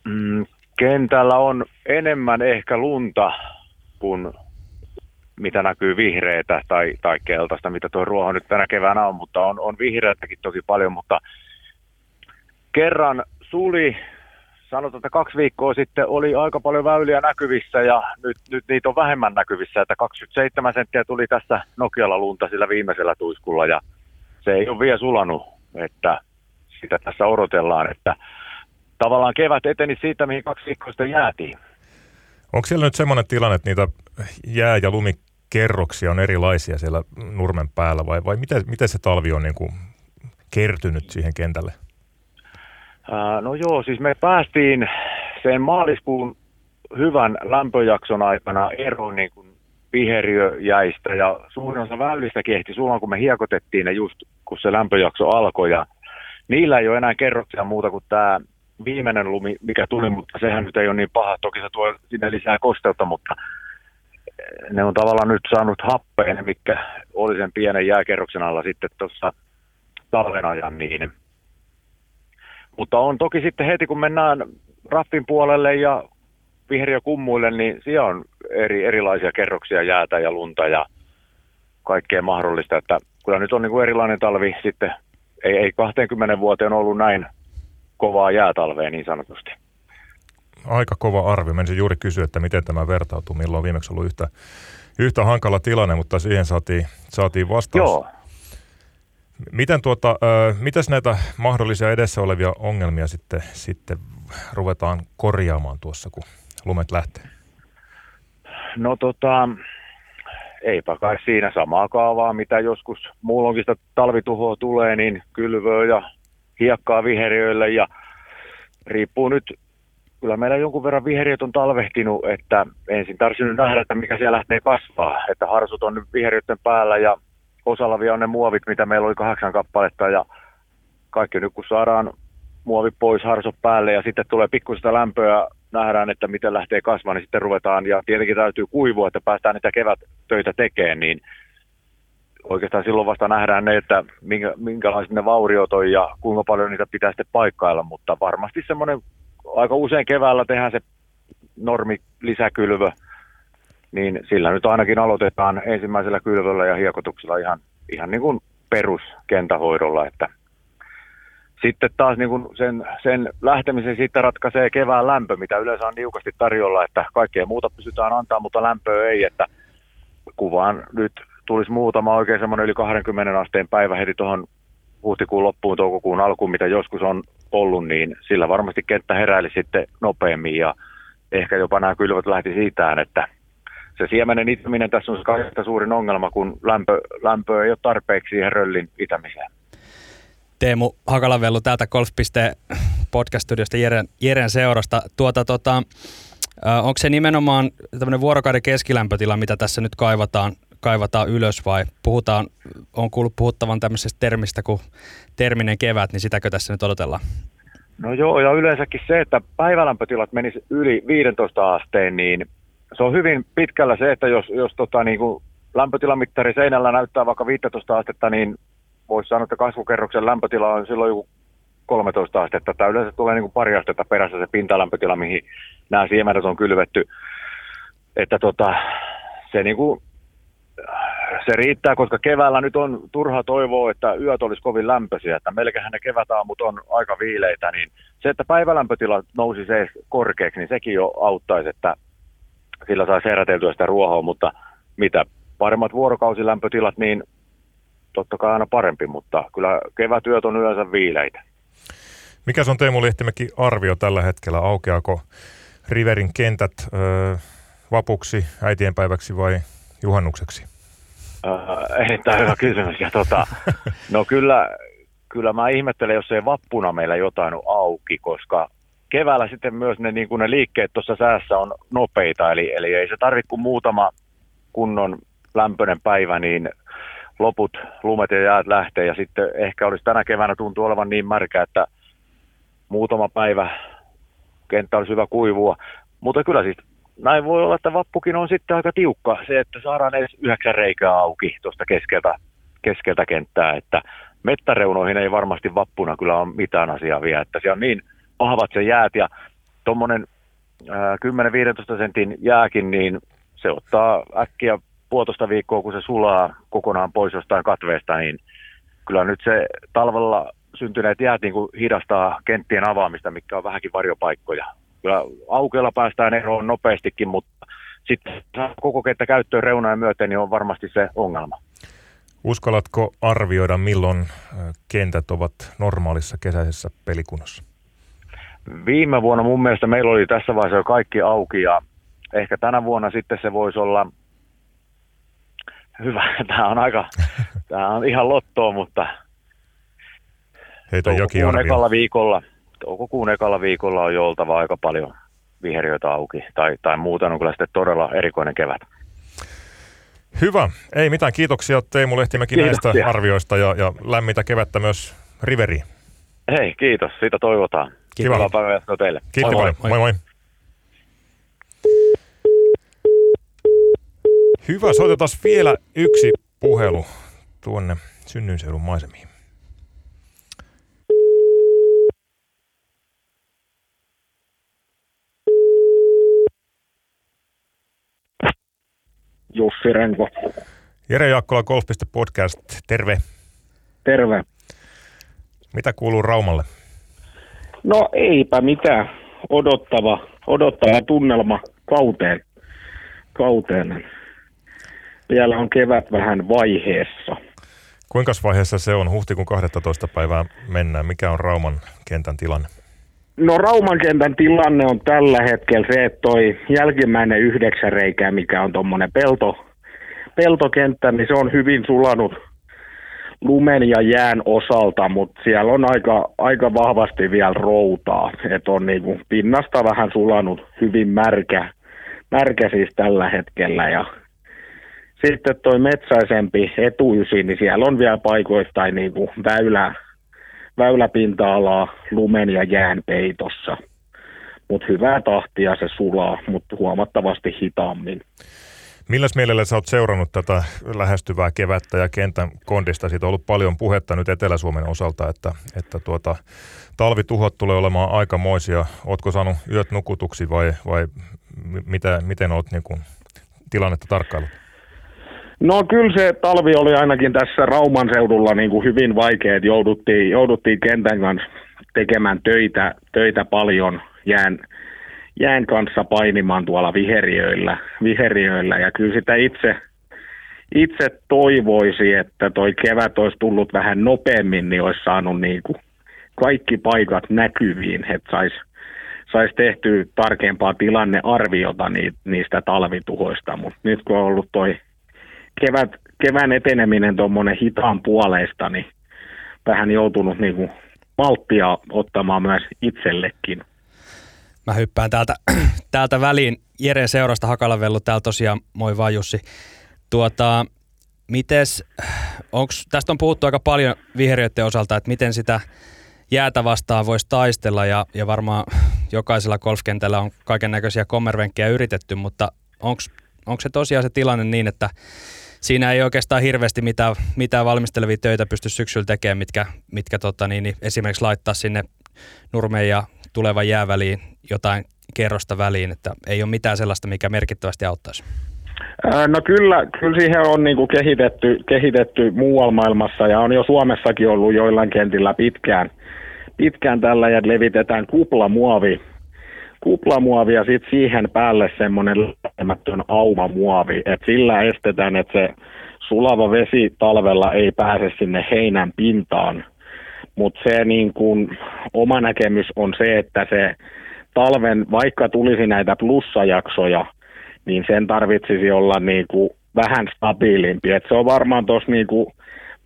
Mm, kentällä on enemmän ehkä lunta kuin mitä näkyy vihreitä tai, tai keltaista, mitä tuo ruoho nyt tänä keväänä on, mutta on, on vihreätäkin toki paljon, mutta kerran suli, sanotaan, että kaksi viikkoa sitten oli aika paljon väyliä näkyvissä ja nyt, nyt niitä on vähemmän näkyvissä, että 27 senttiä tuli tässä Nokialla lunta sillä viimeisellä tuiskulla ja se ei ole vielä sulanut, että sitä tässä odotellaan, että tavallaan kevät eteni siitä, mihin kaksi viikkoa sitten jäätiin. Onko siellä nyt semmoinen tilanne, että niitä jää- ja lumikerroksia on erilaisia siellä nurmen päällä vai, vai miten, miten se talvi on niin kuin kertynyt siihen kentälle? Ää, no joo, siis me päästiin sen maaliskuun hyvän lämpöjakson aikana eroon niin kuin viheriöjäistä ja suurin osa väylistä kehti silloin, kun me hiekotettiin ne just, kun se lämpöjakso alkoi ja niillä ei ole enää kerroksia muuta kuin tämä viimeinen lumi, mikä tuli, mutta sehän nyt ei ole niin paha. Toki se tuo sinne lisää kosteutta, mutta ne on tavallaan nyt saanut happeen, mikä oli sen pienen jääkerroksen alla sitten tuossa talven ajan niin. Mutta on toki sitten heti, kun mennään raffin puolelle ja viheriökummuille, niin siellä on eri, erilaisia kerroksia jäätä ja lunta ja kaikkea mahdollista. Että kyllä nyt on niin kuin erilainen talvi sitten. Ei, ei 20 vuoteen ollut näin kovaa jäätalvea niin sanotusti. Aika kova arvio. Menisin juuri kysyä, että miten tämä vertautuu. Milloin on viimeksi ollut yhtä, yhtä hankala tilanne, mutta siihen saatiin, saatiin vastaus. Joo. Miten tuota, äh, mitäs näitä mahdollisia edessä olevia ongelmia sitten, sitten ruvetaan korjaamaan tuossa, kun lumet lähtee? No tota, eipä kai siinä samaa kaavaa, mitä joskus muulloinkin sitä talvituhoa tulee, niin kylvöä ja hiekkaa viheriöille ja riippuu nyt, kyllä meillä jonkun verran viheriöt on talvehtinut, että ensin tarvitsisi nähdä, että mikä siellä lähtee kasvaa, että harsut on nyt viheriöiden päällä ja osalla vielä on ne muovit, mitä meillä oli kahdeksan kappaletta ja kaikki nyt kun saadaan muovi pois, harsot päälle ja sitten tulee pikkuista lämpöä, nähdään, että miten lähtee kasvamaan, niin sitten ruvetaan ja tietenkin täytyy kuivua, että päästään niitä kevät töitä tekemään, niin oikeastaan silloin vasta nähdään ne, että minkä, minkälaiset ne vauriot on ja kuinka paljon niitä pitää sitten paikkailla, mutta varmasti semmoinen aika usein keväällä tehdään se normi lisäkylvö, niin sillä nyt ainakin aloitetaan ensimmäisellä kylvöllä ja hiekotuksella ihan, ihan niin kuin peruskentähoidolla, että sitten taas niin kuin sen, sen lähtemisen siitä ratkaisee kevään lämpö, mitä yleensä on niukasti tarjolla, että kaikkea muuta pystytään antaa, mutta lämpöä ei, että kuvaan nyt tulisi muutama oikein semmoinen yli 20 asteen päivä heti tuohon huhtikuun loppuun, toukokuun alkuun, mitä joskus on ollut, niin sillä varmasti kenttä heräili sitten nopeammin ja ehkä jopa nämä kylvät lähti siitä, että se siemenen itäminen tässä on se kaikista suurin ongelma, kun lämpö, lämpö ei ole tarpeeksi siihen röllin itämiseen. Teemu Hakalavellu täältä Golf. podcast-studiosta Jeren, Jeren seurasta. Tuota, tota, onko se nimenomaan tämmöinen vuorokauden keskilämpötila, mitä tässä nyt kaivataan, kaivataan ylös vai puhutaan, on kuullut puhuttavan tämmöisestä termistä kuin terminen kevät, niin sitäkö tässä nyt odotellaan? No joo, ja yleensäkin se, että päivälämpötilat menis yli 15 asteen, niin se on hyvin pitkällä se, että jos, jos tota, niin kuin lämpötilamittari seinällä näyttää vaikka 15 astetta, niin voisi sanoa, että kasvukerroksen lämpötila on silloin joku 13 astetta. Tämä yleensä tulee niin kuin pari astetta perässä se pintalämpötila, mihin nämä siemenet on kylvetty. Että tota, se, niin kuin, se riittää, koska keväällä nyt on turha toivoa, että yöt olisi kovin lämpöisiä. Että melkein ne kevätaamut on aika viileitä, niin se, että päivälämpötila nousi se korkeaksi, niin sekin jo auttaisi, että sillä saisi heräteltyä sitä ruohoa, mutta mitä paremmat vuorokausilämpötilat, niin totta kai aina parempi, mutta kyllä kevätyöt on yleensä viileitä. Mikä on Teemu Lehtimäki arvio tällä hetkellä? Aukeako Riverin kentät ö, vapuksi, äitienpäiväksi vai juhannukseksi? Äh, Tämä on hyvä kysymys. Ja tota, no kyllä, kyllä mä ihmettelen, jos ei vappuna meillä jotain ole auki, koska keväällä sitten myös ne, niin kuin ne liikkeet tuossa säässä on nopeita, eli, eli ei se tarvitse kuin muutama kunnon lämpöinen päivä, niin loput lumet ja jäät lähtee ja sitten ehkä olisi tänä keväänä tuntuu olevan niin märkä, että muutama päivä kenttä olisi hyvä kuivua. Mutta kyllä siis näin voi olla, että vappukin on sitten aika tiukka se, että saadaan edes yhdeksän reikää auki tuosta keskeltä, keskeltä kenttää, että mettäreunoihin ei varmasti vappuna kyllä ole mitään asiaa vielä, että siellä on niin vahvat se jäät ja tuommoinen 10-15 sentin jääkin, niin se ottaa äkkiä puolitoista viikkoa, kun se sulaa kokonaan pois jostain katveesta, niin kyllä nyt se talvella syntyneet jäät niin kuin hidastaa kenttien avaamista, mikä on vähänkin varjopaikkoja. Kyllä aukeella päästään eroon nopeastikin, mutta sitten koko kenttä käyttöön reunaan myöten, niin on varmasti se ongelma. Uskallatko arvioida, milloin kentät ovat normaalissa kesäisessä pelikunnassa? viime vuonna mun mielestä meillä oli tässä vaiheessa jo kaikki auki ja ehkä tänä vuonna sitten se voisi olla hyvä. Tämä on aika, tämä on ihan lottoa, mutta Heitä jokin ekalla viikolla, toukokuun ekalla viikolla on jo oltava aika paljon viheriöitä auki. Tai, tai muuten on kyllä sitten todella erikoinen kevät. Hyvä. Ei mitään. Kiitoksia Teemu Lehtimäki näistä arvioista ja, ja lämmintä kevättä myös Riveriin. Hei, kiitos. Siitä toivotaan. Kiva. Hyvää päivää teille. Kiitti Moi, moi. Moi moi. Hyvä, soitetaan vielä yksi puhelu tuonne synnyinseudun maisemiin. Jussi Renko. Jere Jaakkola, Golf.podcast, terve. Terve. Mitä kuuluu Raumalle? No eipä mitään. Odottava, odottava tunnelma kauteen. kauteen. Vielä on kevät vähän vaiheessa. Kuinka vaiheessa se on? Huhtikuun 12. päivää mennään. Mikä on Rauman kentän tilanne? No Rauman kentän tilanne on tällä hetkellä se, että toi jälkimmäinen yhdeksän reikää, mikä on tuommoinen pelto, peltokenttä, niin se on hyvin sulanut lumen ja jään osalta, mutta siellä on aika, aika vahvasti vielä routaa. että on niinku pinnasta vähän sulanut hyvin märkä, märkä siis tällä hetkellä ja sitten toi metsäisempi etuysi, niin siellä on vielä paikoittain niinku väylä, väyläpinta-alaa lumen ja jään peitossa. Mutta hyvää tahtia se sulaa, mutta huomattavasti hitaammin. Milläs mielellä sä oot seurannut tätä lähestyvää kevättä ja kentän kondista? Siitä on ollut paljon puhetta nyt Etelä-Suomen osalta, että, että tuota, talvituhot tulee olemaan aikamoisia. Ootko saanut yöt nukutuksi vai, vai mitä, miten oot niin kuin, tilannetta tarkkaillut? No kyllä se talvi oli ainakin tässä Rauman seudulla niin kuin hyvin vaikea, että jouduttiin, jouduttiin kentän kanssa tekemään töitä, töitä paljon. Jään, jään kanssa painimaan tuolla viheriöillä, viheriöillä. Ja kyllä sitä itse, itse toivoisi, että toi kevät olisi tullut vähän nopeammin, niin olisi saanut niin kuin kaikki paikat näkyviin, että saisi sais tehtyä tarkempaa tilannearviota ni, niistä talvituhoista, mutta nyt kun on ollut toi kevät, kevään eteneminen tuommoinen hitaan puoleista, niin vähän joutunut niin kuin malttia ottamaan myös itsellekin. Mä hyppään täältä, täältä väliin. Jere seurasta Hakalavellu täällä tosiaan. Moi vaan Jussi. Tuota, mites, onks, tästä on puhuttu aika paljon vihreiden osalta, että miten sitä jäätä vastaan voisi taistella ja, ja varmaan jokaisella golfkentällä on kaiken näköisiä kommervenkkejä yritetty, mutta onko se tosiaan se tilanne niin, että siinä ei oikeastaan hirveästi mitään, mitään valmistelevia töitä pysty syksyllä tekemään, mitkä, mitkä tota, niin, niin esimerkiksi laittaa sinne nurmeen ja tulevan jääväliin jotain kerrosta väliin, että ei ole mitään sellaista, mikä merkittävästi auttaisi. No kyllä, kyllä siihen on niin kuin kehitetty, kehitetty muualla maailmassa ja on jo Suomessakin ollut joillain kentillä pitkään, pitkään tällä ja levitetään kuplamuovi, kuplamuovi ja sitten siihen päälle semmoinen lähtemätön aumamuovi, että sillä estetään, että se sulava vesi talvella ei pääse sinne heinän pintaan, mutta se niin kuin, oma näkemys on se, että se talven, vaikka tulisi näitä plussajaksoja, niin sen tarvitsisi olla niin kuin vähän stabiilimpi. Et se on varmaan tuossa niin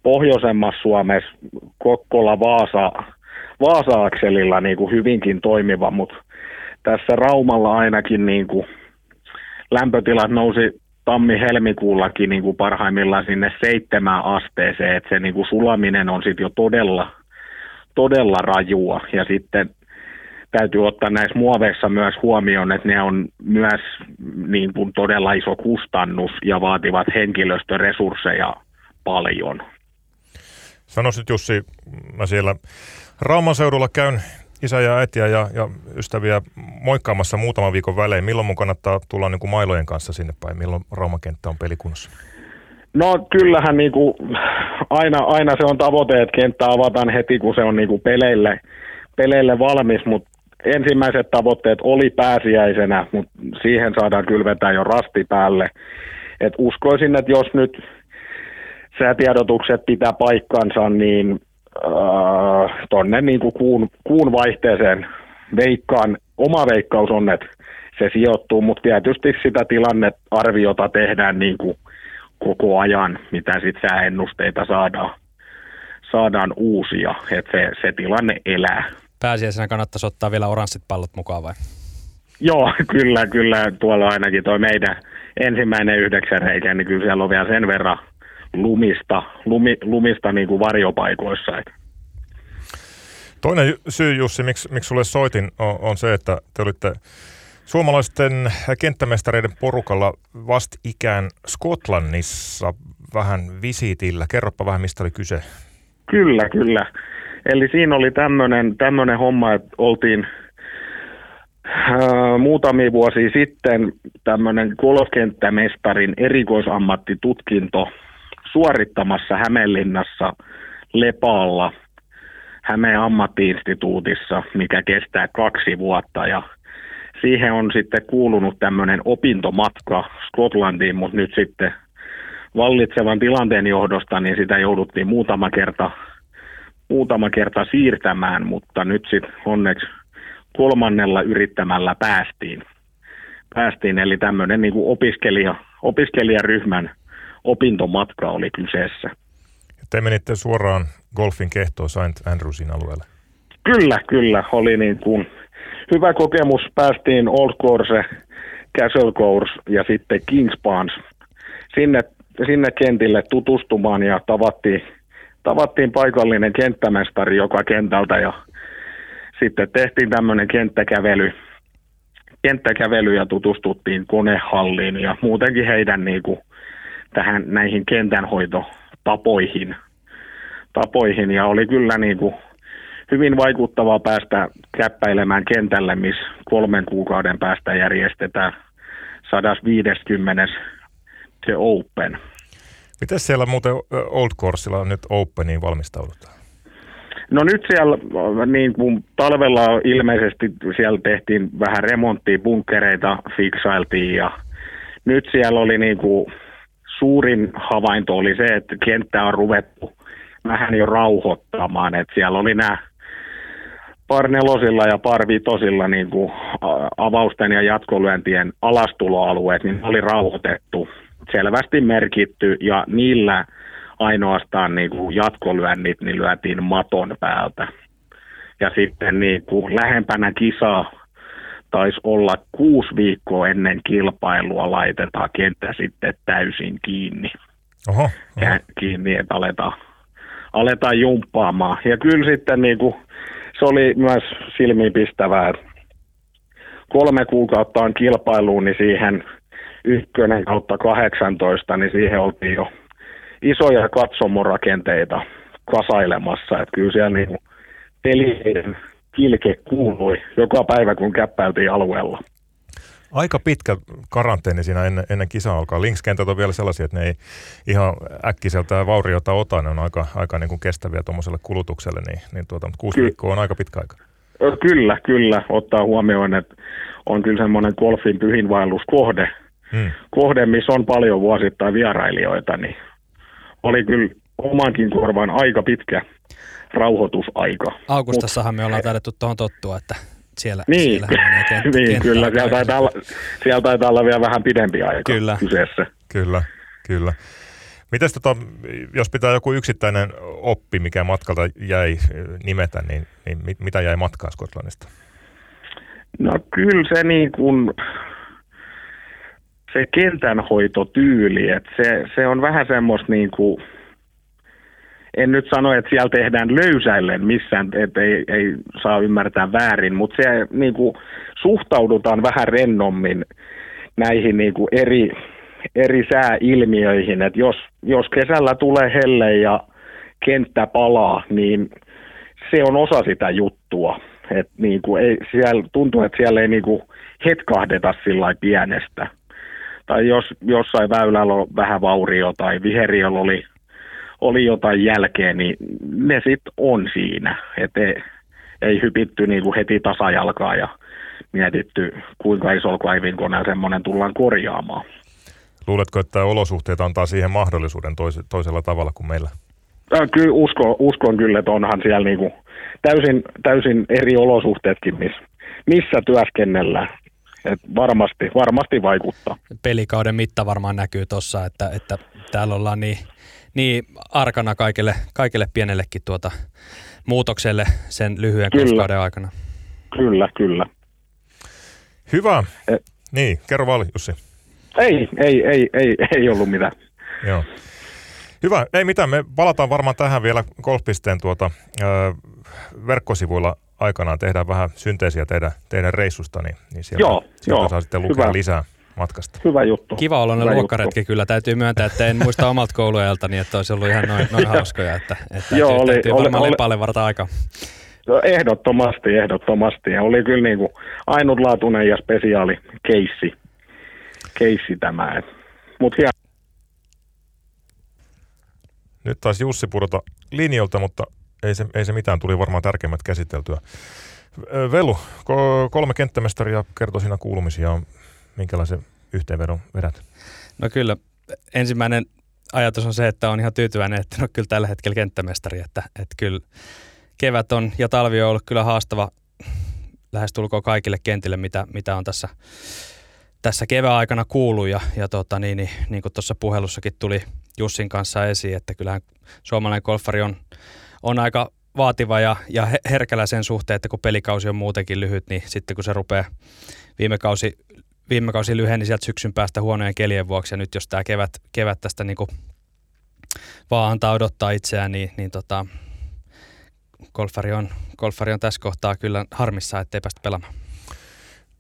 pohjoisemmassa Suomessa Kokkola Vaasa, Vaasa-akselilla niin kuin hyvinkin toimiva, mutta tässä Raumalla ainakin niin kuin lämpötilat nousi tammi-helmikuullakin niin kuin parhaimmillaan sinne seitsemään asteeseen, että se niin kuin sulaminen on sitten jo todella, todella rajua ja sitten täytyy ottaa näissä muoveissa myös huomioon, että ne on myös niin kuin todella iso kustannus ja vaativat henkilöstöresursseja paljon. Sanoisit Jussi, mä siellä Rauman seudulla käyn isä ja äitiä ja, ja ystäviä moikkaamassa muutaman viikon välein. Milloin mun kannattaa tulla niin kuin mailojen kanssa sinne päin? Milloin Raumakenttä on pelikunnossa? No kyllähän niin kuin, aina, aina se on tavoite, että kenttä avataan heti, kun se on niin kuin peleille, peleille valmis, mutta ensimmäiset tavoitteet oli pääsiäisenä, mutta siihen saadaan kylvetää jo rasti päälle. Et uskoisin, että jos nyt säätiedotukset pitää paikkansa, niin äh, tonne niin kuin kuun, kuun vaihteeseen veikkaan, oma veikkaus on, että se sijoittuu, mutta tietysti sitä tilannearviota tehdään niin kuin koko ajan, mitä sitten sääennusteita saadaan, saadaan uusia, että se, se tilanne elää. Pääsiäisenä kannattaisi ottaa vielä oranssit pallot mukaan vai? Joo, kyllä, kyllä. Tuolla ainakin tuo meidän ensimmäinen yhdeksän reikä, niin kyllä siellä on vielä sen verran lumista, lumi, lumista niin kuin varjopaikoissa. Toinen syy, Jussi, miksi, miksi sulle soitin, on, on se, että te olitte suomalaisten kenttämestareiden porukalla ikään Skotlannissa vähän visiitillä. Kerropa vähän, mistä oli kyse. Kyllä, kyllä. Eli siinä oli tämmöinen, tämmöinen homma, että oltiin äh, muutamia vuosia sitten tämmöinen golfkenttämestarin erikoisammattitutkinto suorittamassa Hämeenlinnassa Lepaalla Hämeen ammattiinstituutissa, mikä kestää kaksi vuotta ja siihen on sitten kuulunut tämmöinen opintomatka Skotlantiin, mutta nyt sitten vallitsevan tilanteen johdosta, niin sitä jouduttiin muutama kerta, muutama kerta siirtämään, mutta nyt sitten onneksi kolmannella yrittämällä päästiin. päästiin eli tämmöinen niin kuin opiskelija, opiskelijaryhmän opintomatka oli kyseessä. Te menitte suoraan golfin kehtoon St. Andrewsin alueelle. Kyllä, kyllä. Oli niin kuin hyvä kokemus. Päästiin Old Course, Castle Course ja sitten Kingspan's sinne, sinne kentille tutustumaan ja tavattiin, tavattiin paikallinen kenttämestari joka kentältä ja sitten tehtiin tämmöinen kenttäkävely, kenttäkävely ja tutustuttiin konehalliin ja muutenkin heidän niin kuin, tähän näihin kentänhoitotapoihin tapoihin ja oli kyllä niin kuin, hyvin vaikuttavaa päästä käppäilemään kentälle, missä kolmen kuukauden päästä järjestetään 150 The Open. Miten siellä muuten Old Coursella nyt Openiin valmistaudutaan? No nyt siellä niin kuin talvella ilmeisesti siellä tehtiin vähän remonttia, bunkkereita fiksailtiin ja nyt siellä oli niin kuin suurin havainto oli se, että kenttä on ruvettu vähän jo rauhoittamaan, että siellä oli nämä par nelosilla ja par vitosilla niin kuin avausten ja jatkolyöntien alastuloalueet, niin oli rauhoitettu, selvästi merkitty ja niillä ainoastaan niin kuin jatkolyönnit niin lyötiin maton päältä. Ja sitten niin kuin lähempänä kisaa taisi olla kuusi viikkoa ennen kilpailua laitetaan kenttä sitten täysin kiinni. Oho, oho. Kiinni, että aletaan, aletaan jumppaamaan. Ja kyllä sitten niin kuin, se oli myös silmiinpistävää, kolme kuukautta on kilpailuun, niin siihen ykkönen kautta 18, niin siihen oltiin jo isoja katsomorakenteita kasailemassa. Että kyllä siellä niin peliheiden kilke kuului joka päivä, kun käppäiltiin alueella. Aika pitkä karanteeni siinä ennen, ennen kisaa alkaa. Linkskentät on vielä sellaisia, että ne ei ihan äkkiseltä vauriota ota. Ne on aika, aika niin kuin kestäviä tuommoiselle kulutukselle, niin, niin tuota, mutta kuusi Ky- viikkoa on aika pitkä aika. Kyllä, kyllä. Ottaa huomioon, että on kyllä semmoinen golfin pyhinvaelluskohde, hmm. kohde, missä on paljon vuosittain vierailijoita, niin oli kyllä omankin korvan aika pitkä rauhoitusaika. Augustassahan me ollaan taidettu tuohon tottua, että siellä, niin, siellä kent, niin kyllä, siellä taitaa, olla, siellä taitaa olla vielä vähän pidempi aika kyllä. kyseessä. Kyllä, kyllä. Mites tota, jos pitää joku yksittäinen oppi, mikä matkalta jäi nimetä, niin, niin mit, mitä jäi matkaan Skotlannista? No kyllä se niin kuin, se kentänhoitotyyli, että se, se on vähän semmoista niin kuin, en nyt sano, että siellä tehdään löysäillen missään, että ei, ei saa ymmärtää väärin, mutta se niin kuin, suhtaudutaan vähän rennommin näihin niin kuin eri, eri sääilmiöihin, että jos, jos kesällä tulee helle ja kenttä palaa, niin se on osa sitä juttua. Et niin kuin ei, siellä, tuntuu, että siellä ei niin kuin hetkahdeta sillä pienestä. Tai jos jossain väylällä on vähän vaurio tai viheriöllä oli oli jotain jälkeen, niin ne sitten on siinä. Että ei, ei hypitty niinku heti tasajalkaa ja mietitty, kuinka isolla kaivinkoneen semmoinen tullaan korjaamaan. Luuletko, että olosuhteet antaa siihen mahdollisuuden tois, toisella tavalla kuin meillä? Kyllä uskon, uskon kyllä, että onhan siellä niinku täysin, täysin eri olosuhteetkin, missä missä työskennellään. Et varmasti, varmasti vaikuttaa. Pelikauden mitta varmaan näkyy tuossa, että, että täällä ollaan niin, niin arkana kaikille, kaikille pienellekin tuota muutokselle sen lyhyen kauden aikana. Kyllä, kyllä. Hyvä. E- niin, kerro vaan Jussi. Ei, ei, ei, ei, ei ollut mitään. Joo. Hyvä. Ei mitään, me palataan varmaan tähän vielä golfpisteen tuota, ö, verkkosivuilla aikanaan. Tehdään vähän synteesiä teidän, teidän reissusta, niin, niin sieltä, joo, sieltä joo. saa sitten lukea Hyvä. lisää matkasta. Hyvä juttu. Kiva olla ne luokkaretki kyllä. Täytyy myöntää, että en muista omalta kouluajaltani, että olisi ollut ihan noin, noin hauskoja. Että, että Joo, täytyy, oli, täytyy oli, varmaan oli, lepalle varata aika. No, ehdottomasti, ehdottomasti. Ja oli kyllä niin kuin ainutlaatuinen ja spesiaali keissi, keissi tämä. Mutta Nyt taisi Jussi pudota linjolta, mutta ei se, ei se mitään, tuli varmaan tärkeimmät käsiteltyä. Velu, kolme kenttämestaria kertoi siinä kuulumisia. Minkälaisen yhteenvedon vedät? No kyllä, ensimmäinen ajatus on se, että on ihan tyytyväinen, että no kyllä tällä hetkellä kenttämestari, että, että kyllä kevät on ja talvi on ollut kyllä haastava lähestulkoon kaikille kentille, mitä, mitä on tässä, tässä kevään aikana kuullut ja, ja tota, niin, niin, niin kuin tuossa puhelussakin tuli Jussin kanssa esiin, että kyllähän suomalainen golfari on, on aika vaativa ja, ja herkällä sen suhteen, että kun pelikausi on muutenkin lyhyt, niin sitten kun se rupeaa viime kausi, viime kausi lyheni sieltä syksyn päästä huonojen kelien vuoksi ja nyt jos tämä kevät, kevät tästä niin kuin vaan antaa odottaa itseään, niin, niin tota, golfari, on, golfari on tässä kohtaa kyllä harmissa, ettei päästä pelaamaan.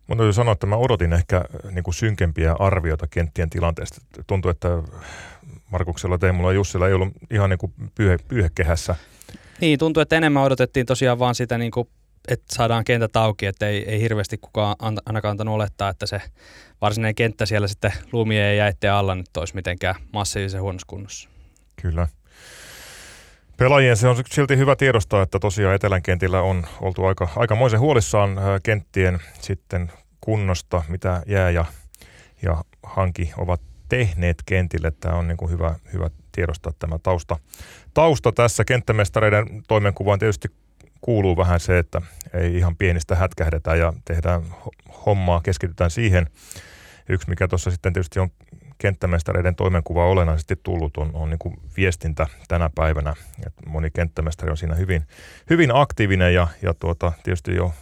Mun täytyy sanoa, että mä odotin ehkä niin kuin synkempiä arvioita kenttien tilanteesta. Tuntuu, että Markuksella, Teemulla ja Jussilla ei ollut ihan niin kuin pyyhe, pyyhekehässä. Niin, tuntuu, että enemmän odotettiin tosiaan vaan sitä, niin kuin, että saadaan kentät auki, että ei, ei hirveästi kukaan ainakaan antanut olettaa, että se varsinainen kenttä siellä sitten lumien ja jäitteen alla nyt olisi mitenkään massiivisen huonossa kunnossa. Kyllä. Pelaajien se on silti hyvä tiedostaa, että tosiaan Etelän kentillä on oltu aika, aikamoisen huolissaan kenttien sitten kunnosta, mitä jää ja, ja hanki ovat tehneet kentille. Tämä on niin kuin hyvä, hyvä tiedostaa tämä tausta. Tausta tässä kenttämestareiden toimenkuvaan tietysti kuuluu vähän se, että ei ihan pienistä hätkähdetä ja tehdään hommaa, keskitytään siihen. Yksi, mikä tuossa sitten tietysti on kenttämestareiden toimenkuva olennaisesti tullut, on, on niin kuin viestintä tänä päivänä. Et moni kenttämestari on siinä hyvin, hyvin aktiivinen ja, ja tuota, tietysti jo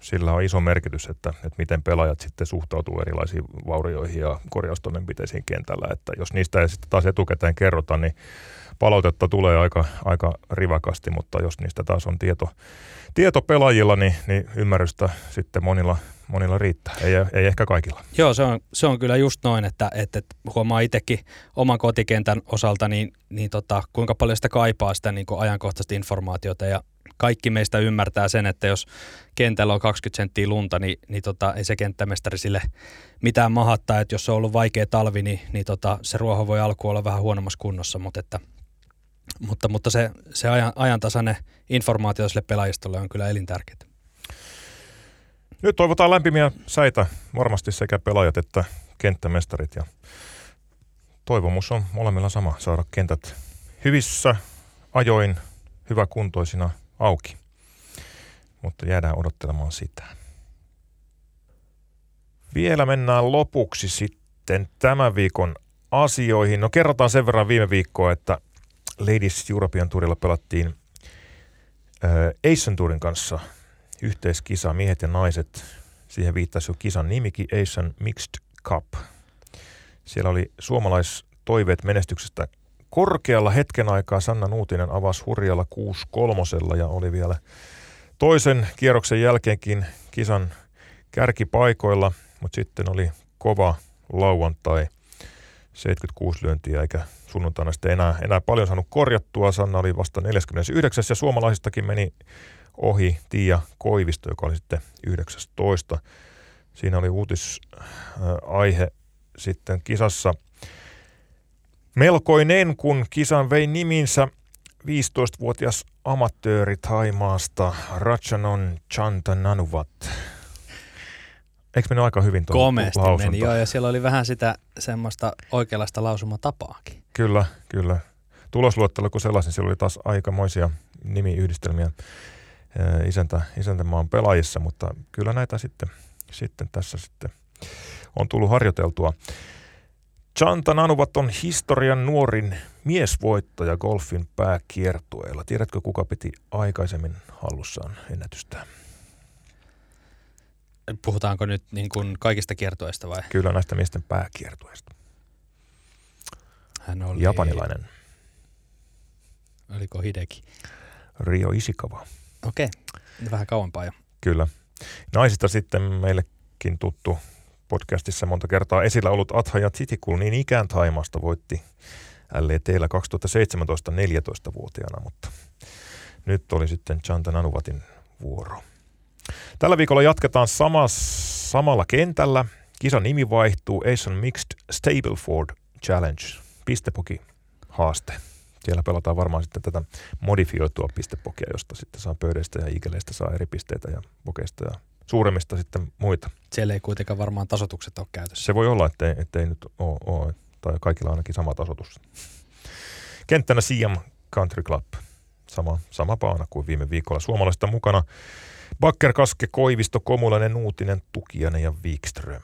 sillä on iso merkitys, että, että miten pelaajat sitten suhtautuu erilaisiin vaurioihin ja korjaustoimenpiteisiin kentällä. Että jos niistä ei sitten taas etukäteen kerrota, niin palautetta tulee aika, aika rivakasti, mutta jos niistä taas on tieto, tieto pelaajilla, niin, niin ymmärrystä sitten monilla, monilla riittää, ei, ei ehkä kaikilla. Joo, se on, se on kyllä just noin, että, että huomaa itsekin oman kotikentän osalta, niin, niin tota, kuinka paljon sitä kaipaa sitä niin ajankohtaista informaatiota. Ja kaikki meistä ymmärtää sen, että jos kentällä on 20 senttiä lunta, niin, niin tota, ei se kenttämestari sille mitään mahattaa, että jos on ollut vaikea talvi, niin, niin tota, se ruoho voi alku olla vähän huonommassa kunnossa, mutta, että, mutta, mutta se, se ajan, ajantasainen informaatio sille pelaajistolle on kyllä elintärkeää. Nyt toivotaan lämpimiä säitä varmasti sekä pelaajat että kenttämestarit ja toivomus on molemmilla sama, saada kentät hyvissä ajoin, hyväkuntoisina auki. Mutta jäädään odottelemaan sitä. Vielä mennään lopuksi sitten tämän viikon asioihin. No kerrotaan sen verran viime viikkoa, että Ladies European Tourilla pelattiin äh, Asian Tourin kanssa yhteiskisa, miehet ja naiset. Siihen viittasi jo kisan nimikin Asian Mixed Cup. Siellä oli suomalaistoiveet menestyksestä korkealla hetken aikaa Sanna Nuutinen avasi hurjalla 6-3 ja oli vielä toisen kierroksen jälkeenkin kisan kärkipaikoilla, mutta sitten oli kova lauantai, 76 lyöntiä eikä sunnuntaina sitten enää, enää paljon saanut korjattua. Sanna oli vasta 49 ja suomalaisistakin meni ohi Tiia Koivisto, joka oli sitten 19. Siinä oli uutisaihe sitten kisassa – Melkoinen, kun kisan vei niminsä 15-vuotias amatööri Taimaasta Rachanon Chantananuvat. Eikö mennyt aika hyvin tuo Komeasti meni, joo, ja siellä oli vähän sitä semmoista oikeanlaista lausumatapaakin. Kyllä, kyllä. Tulosluettelo kun sellaisin, siellä oli taas aikamoisia nimiyhdistelmiä. isäntä, isäntämaan pelaajissa, mutta kyllä näitä sitten, sitten tässä sitten on tullut harjoiteltua. Chanta Nanuvat on historian nuorin miesvoittaja golfin pääkiertueella. Tiedätkö, kuka piti aikaisemmin hallussaan ennätystä? Puhutaanko nyt niin kuin kaikista kiertueista vai? Kyllä näistä miesten pääkiertueista. Hän oli... Japanilainen. Oliko Hideki? Rio Ishikawa. Okei, okay. vähän kauempaa jo. Kyllä. Naisista sitten meillekin tuttu podcastissa monta kertaa esillä ollut Athaja Titikul niin ikään Taimasta voitti LETllä 2017 14-vuotiaana, mutta nyt oli sitten Chantan Anuvatin vuoro. Tällä viikolla jatketaan sama, samalla kentällä. Kisan nimi vaihtuu Asian Mixed Stableford Challenge. Pistepoki haaste. Siellä pelataan varmaan sitten tätä modifioitua pistepokia, josta sitten saa pöydästä ja iikeleistä saa eri pisteitä ja pokeista ja suuremmista sitten muita. Siellä ei kuitenkaan varmaan tasotukset ole käytössä. Se voi olla, ettei, ettei nyt ole, ole, tai kaikilla ainakin sama tasotus. Kenttänä Siam Country Club. Sama, sama paana kuin viime viikolla. Suomalaista mukana Bakker, Kaske, Koivisto, Komulainen, Nuutinen, Tukianen ja Wikström.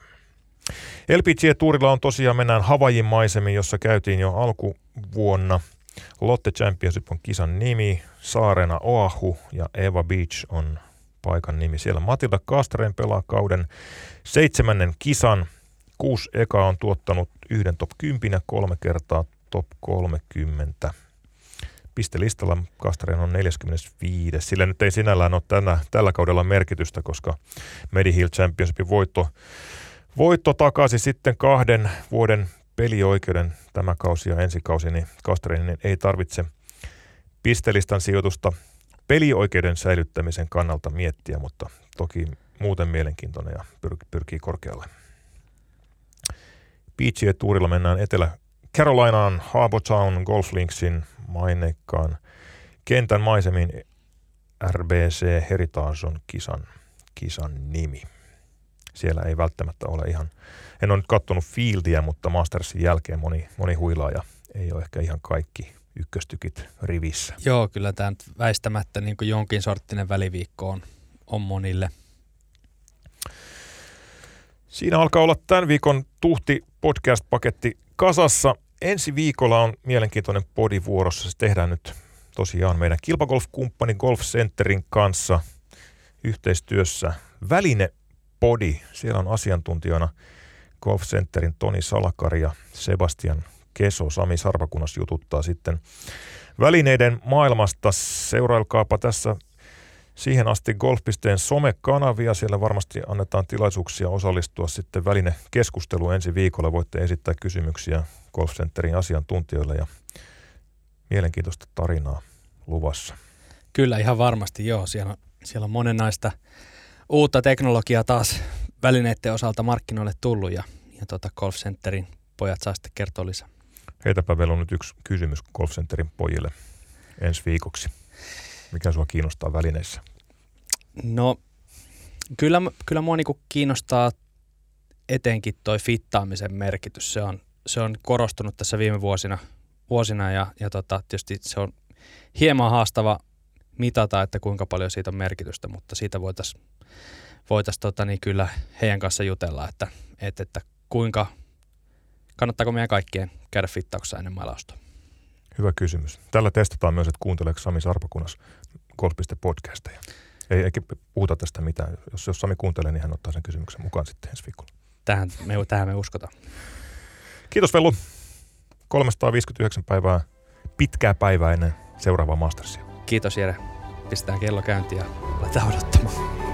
LPG-tuurilla on tosiaan mennään Havajin maisemiin, jossa käytiin jo alkuvuonna. Lotte Championship on kisan nimi, Saarena Oahu ja Eva Beach on paikan nimi. Siellä Matilda Kastreen pelaa kauden seitsemännen kisan. Kuusi eka on tuottanut yhden top 10 ja kolme kertaa top 30. Pistelistalla Kastreen on 45. Sillä nyt ei sinällään ole tänä, tällä kaudella merkitystä, koska Medihill Championshipin voitto, voitto takaisin sitten kahden vuoden pelioikeuden tämä kausi ja ensi kausi, niin Kastreenin ei tarvitse pistelistan sijoitusta pelioikeuden säilyttämisen kannalta miettiä, mutta toki muuten mielenkiintoinen ja pyr- pyrkii korkealle. PGA Tourilla mennään Etelä Carolinaan Harbour Town Golf Linksin maineikkaan kentän maisemiin RBC Heritage on kisan, kisan nimi. Siellä ei välttämättä ole ihan, en ole nyt kattonut fieldiä, mutta Mastersin jälkeen moni, moni huilaaja ei ole ehkä ihan kaikki ykköstykit rivissä. Joo, kyllä tämä nyt väistämättä niin kuin jonkin sorttinen väliviikko on, on monille. Siinä alkaa olla tämän viikon tuhti podcast-paketti kasassa. Ensi viikolla on mielenkiintoinen podi vuorossa. Se tehdään nyt tosiaan meidän kilpagolf-kumppani Golf Centerin kanssa yhteistyössä. Väline Podi. Siellä on asiantuntijana Golf Centerin Toni Salakari ja Sebastian Keso. Sami Sarvakunas jututtaa sitten välineiden maailmasta. Seurailkaapa tässä siihen asti Golfpisteen somekanavia. Siellä varmasti annetaan tilaisuuksia osallistua sitten välinekeskusteluun ensi viikolla. Voitte esittää kysymyksiä Golf Centerin asiantuntijoille ja mielenkiintoista tarinaa luvassa. Kyllä, ihan varmasti joo. Siellä on, siellä on monenlaista uutta teknologiaa taas välineiden osalta markkinoille tullut ja, ja tota Golf Centerin pojat saa sitten kertoa lisää. Heitäpä vielä on nyt yksi kysymys Golf Centerin pojille ensi viikoksi. Mikä sua kiinnostaa välineissä? No, kyllä, kyllä mua niinku kiinnostaa etenkin toi fittaamisen merkitys. Se on, se on korostunut tässä viime vuosina, vuosina ja, ja tota, tietysti se on hieman haastava mitata, että kuinka paljon siitä on merkitystä, mutta siitä voitaisiin voitais, tota, niin kyllä heidän kanssa jutella, että, että, että kuinka, kannattaako meidän kaikkien käydä fittauksessa ennen mailausta. Hyvä kysymys. Tällä testataan myös, että kuunteleeko Sami Sarpakunas golf.podcasteja. Ei, ei puhuta tästä mitään. Jos, jos Sami kuuntelee, niin hän ottaa sen kysymyksen mukaan sitten ensi viikolla. Tähän me, tähän me uskotaan. Kiitos Vellu. 359 päivää, pitkää päivää ennen seuraavaa Mastersia. Kiitos Jere. Pistetään kello käyntiin ja aletaan odottamaan.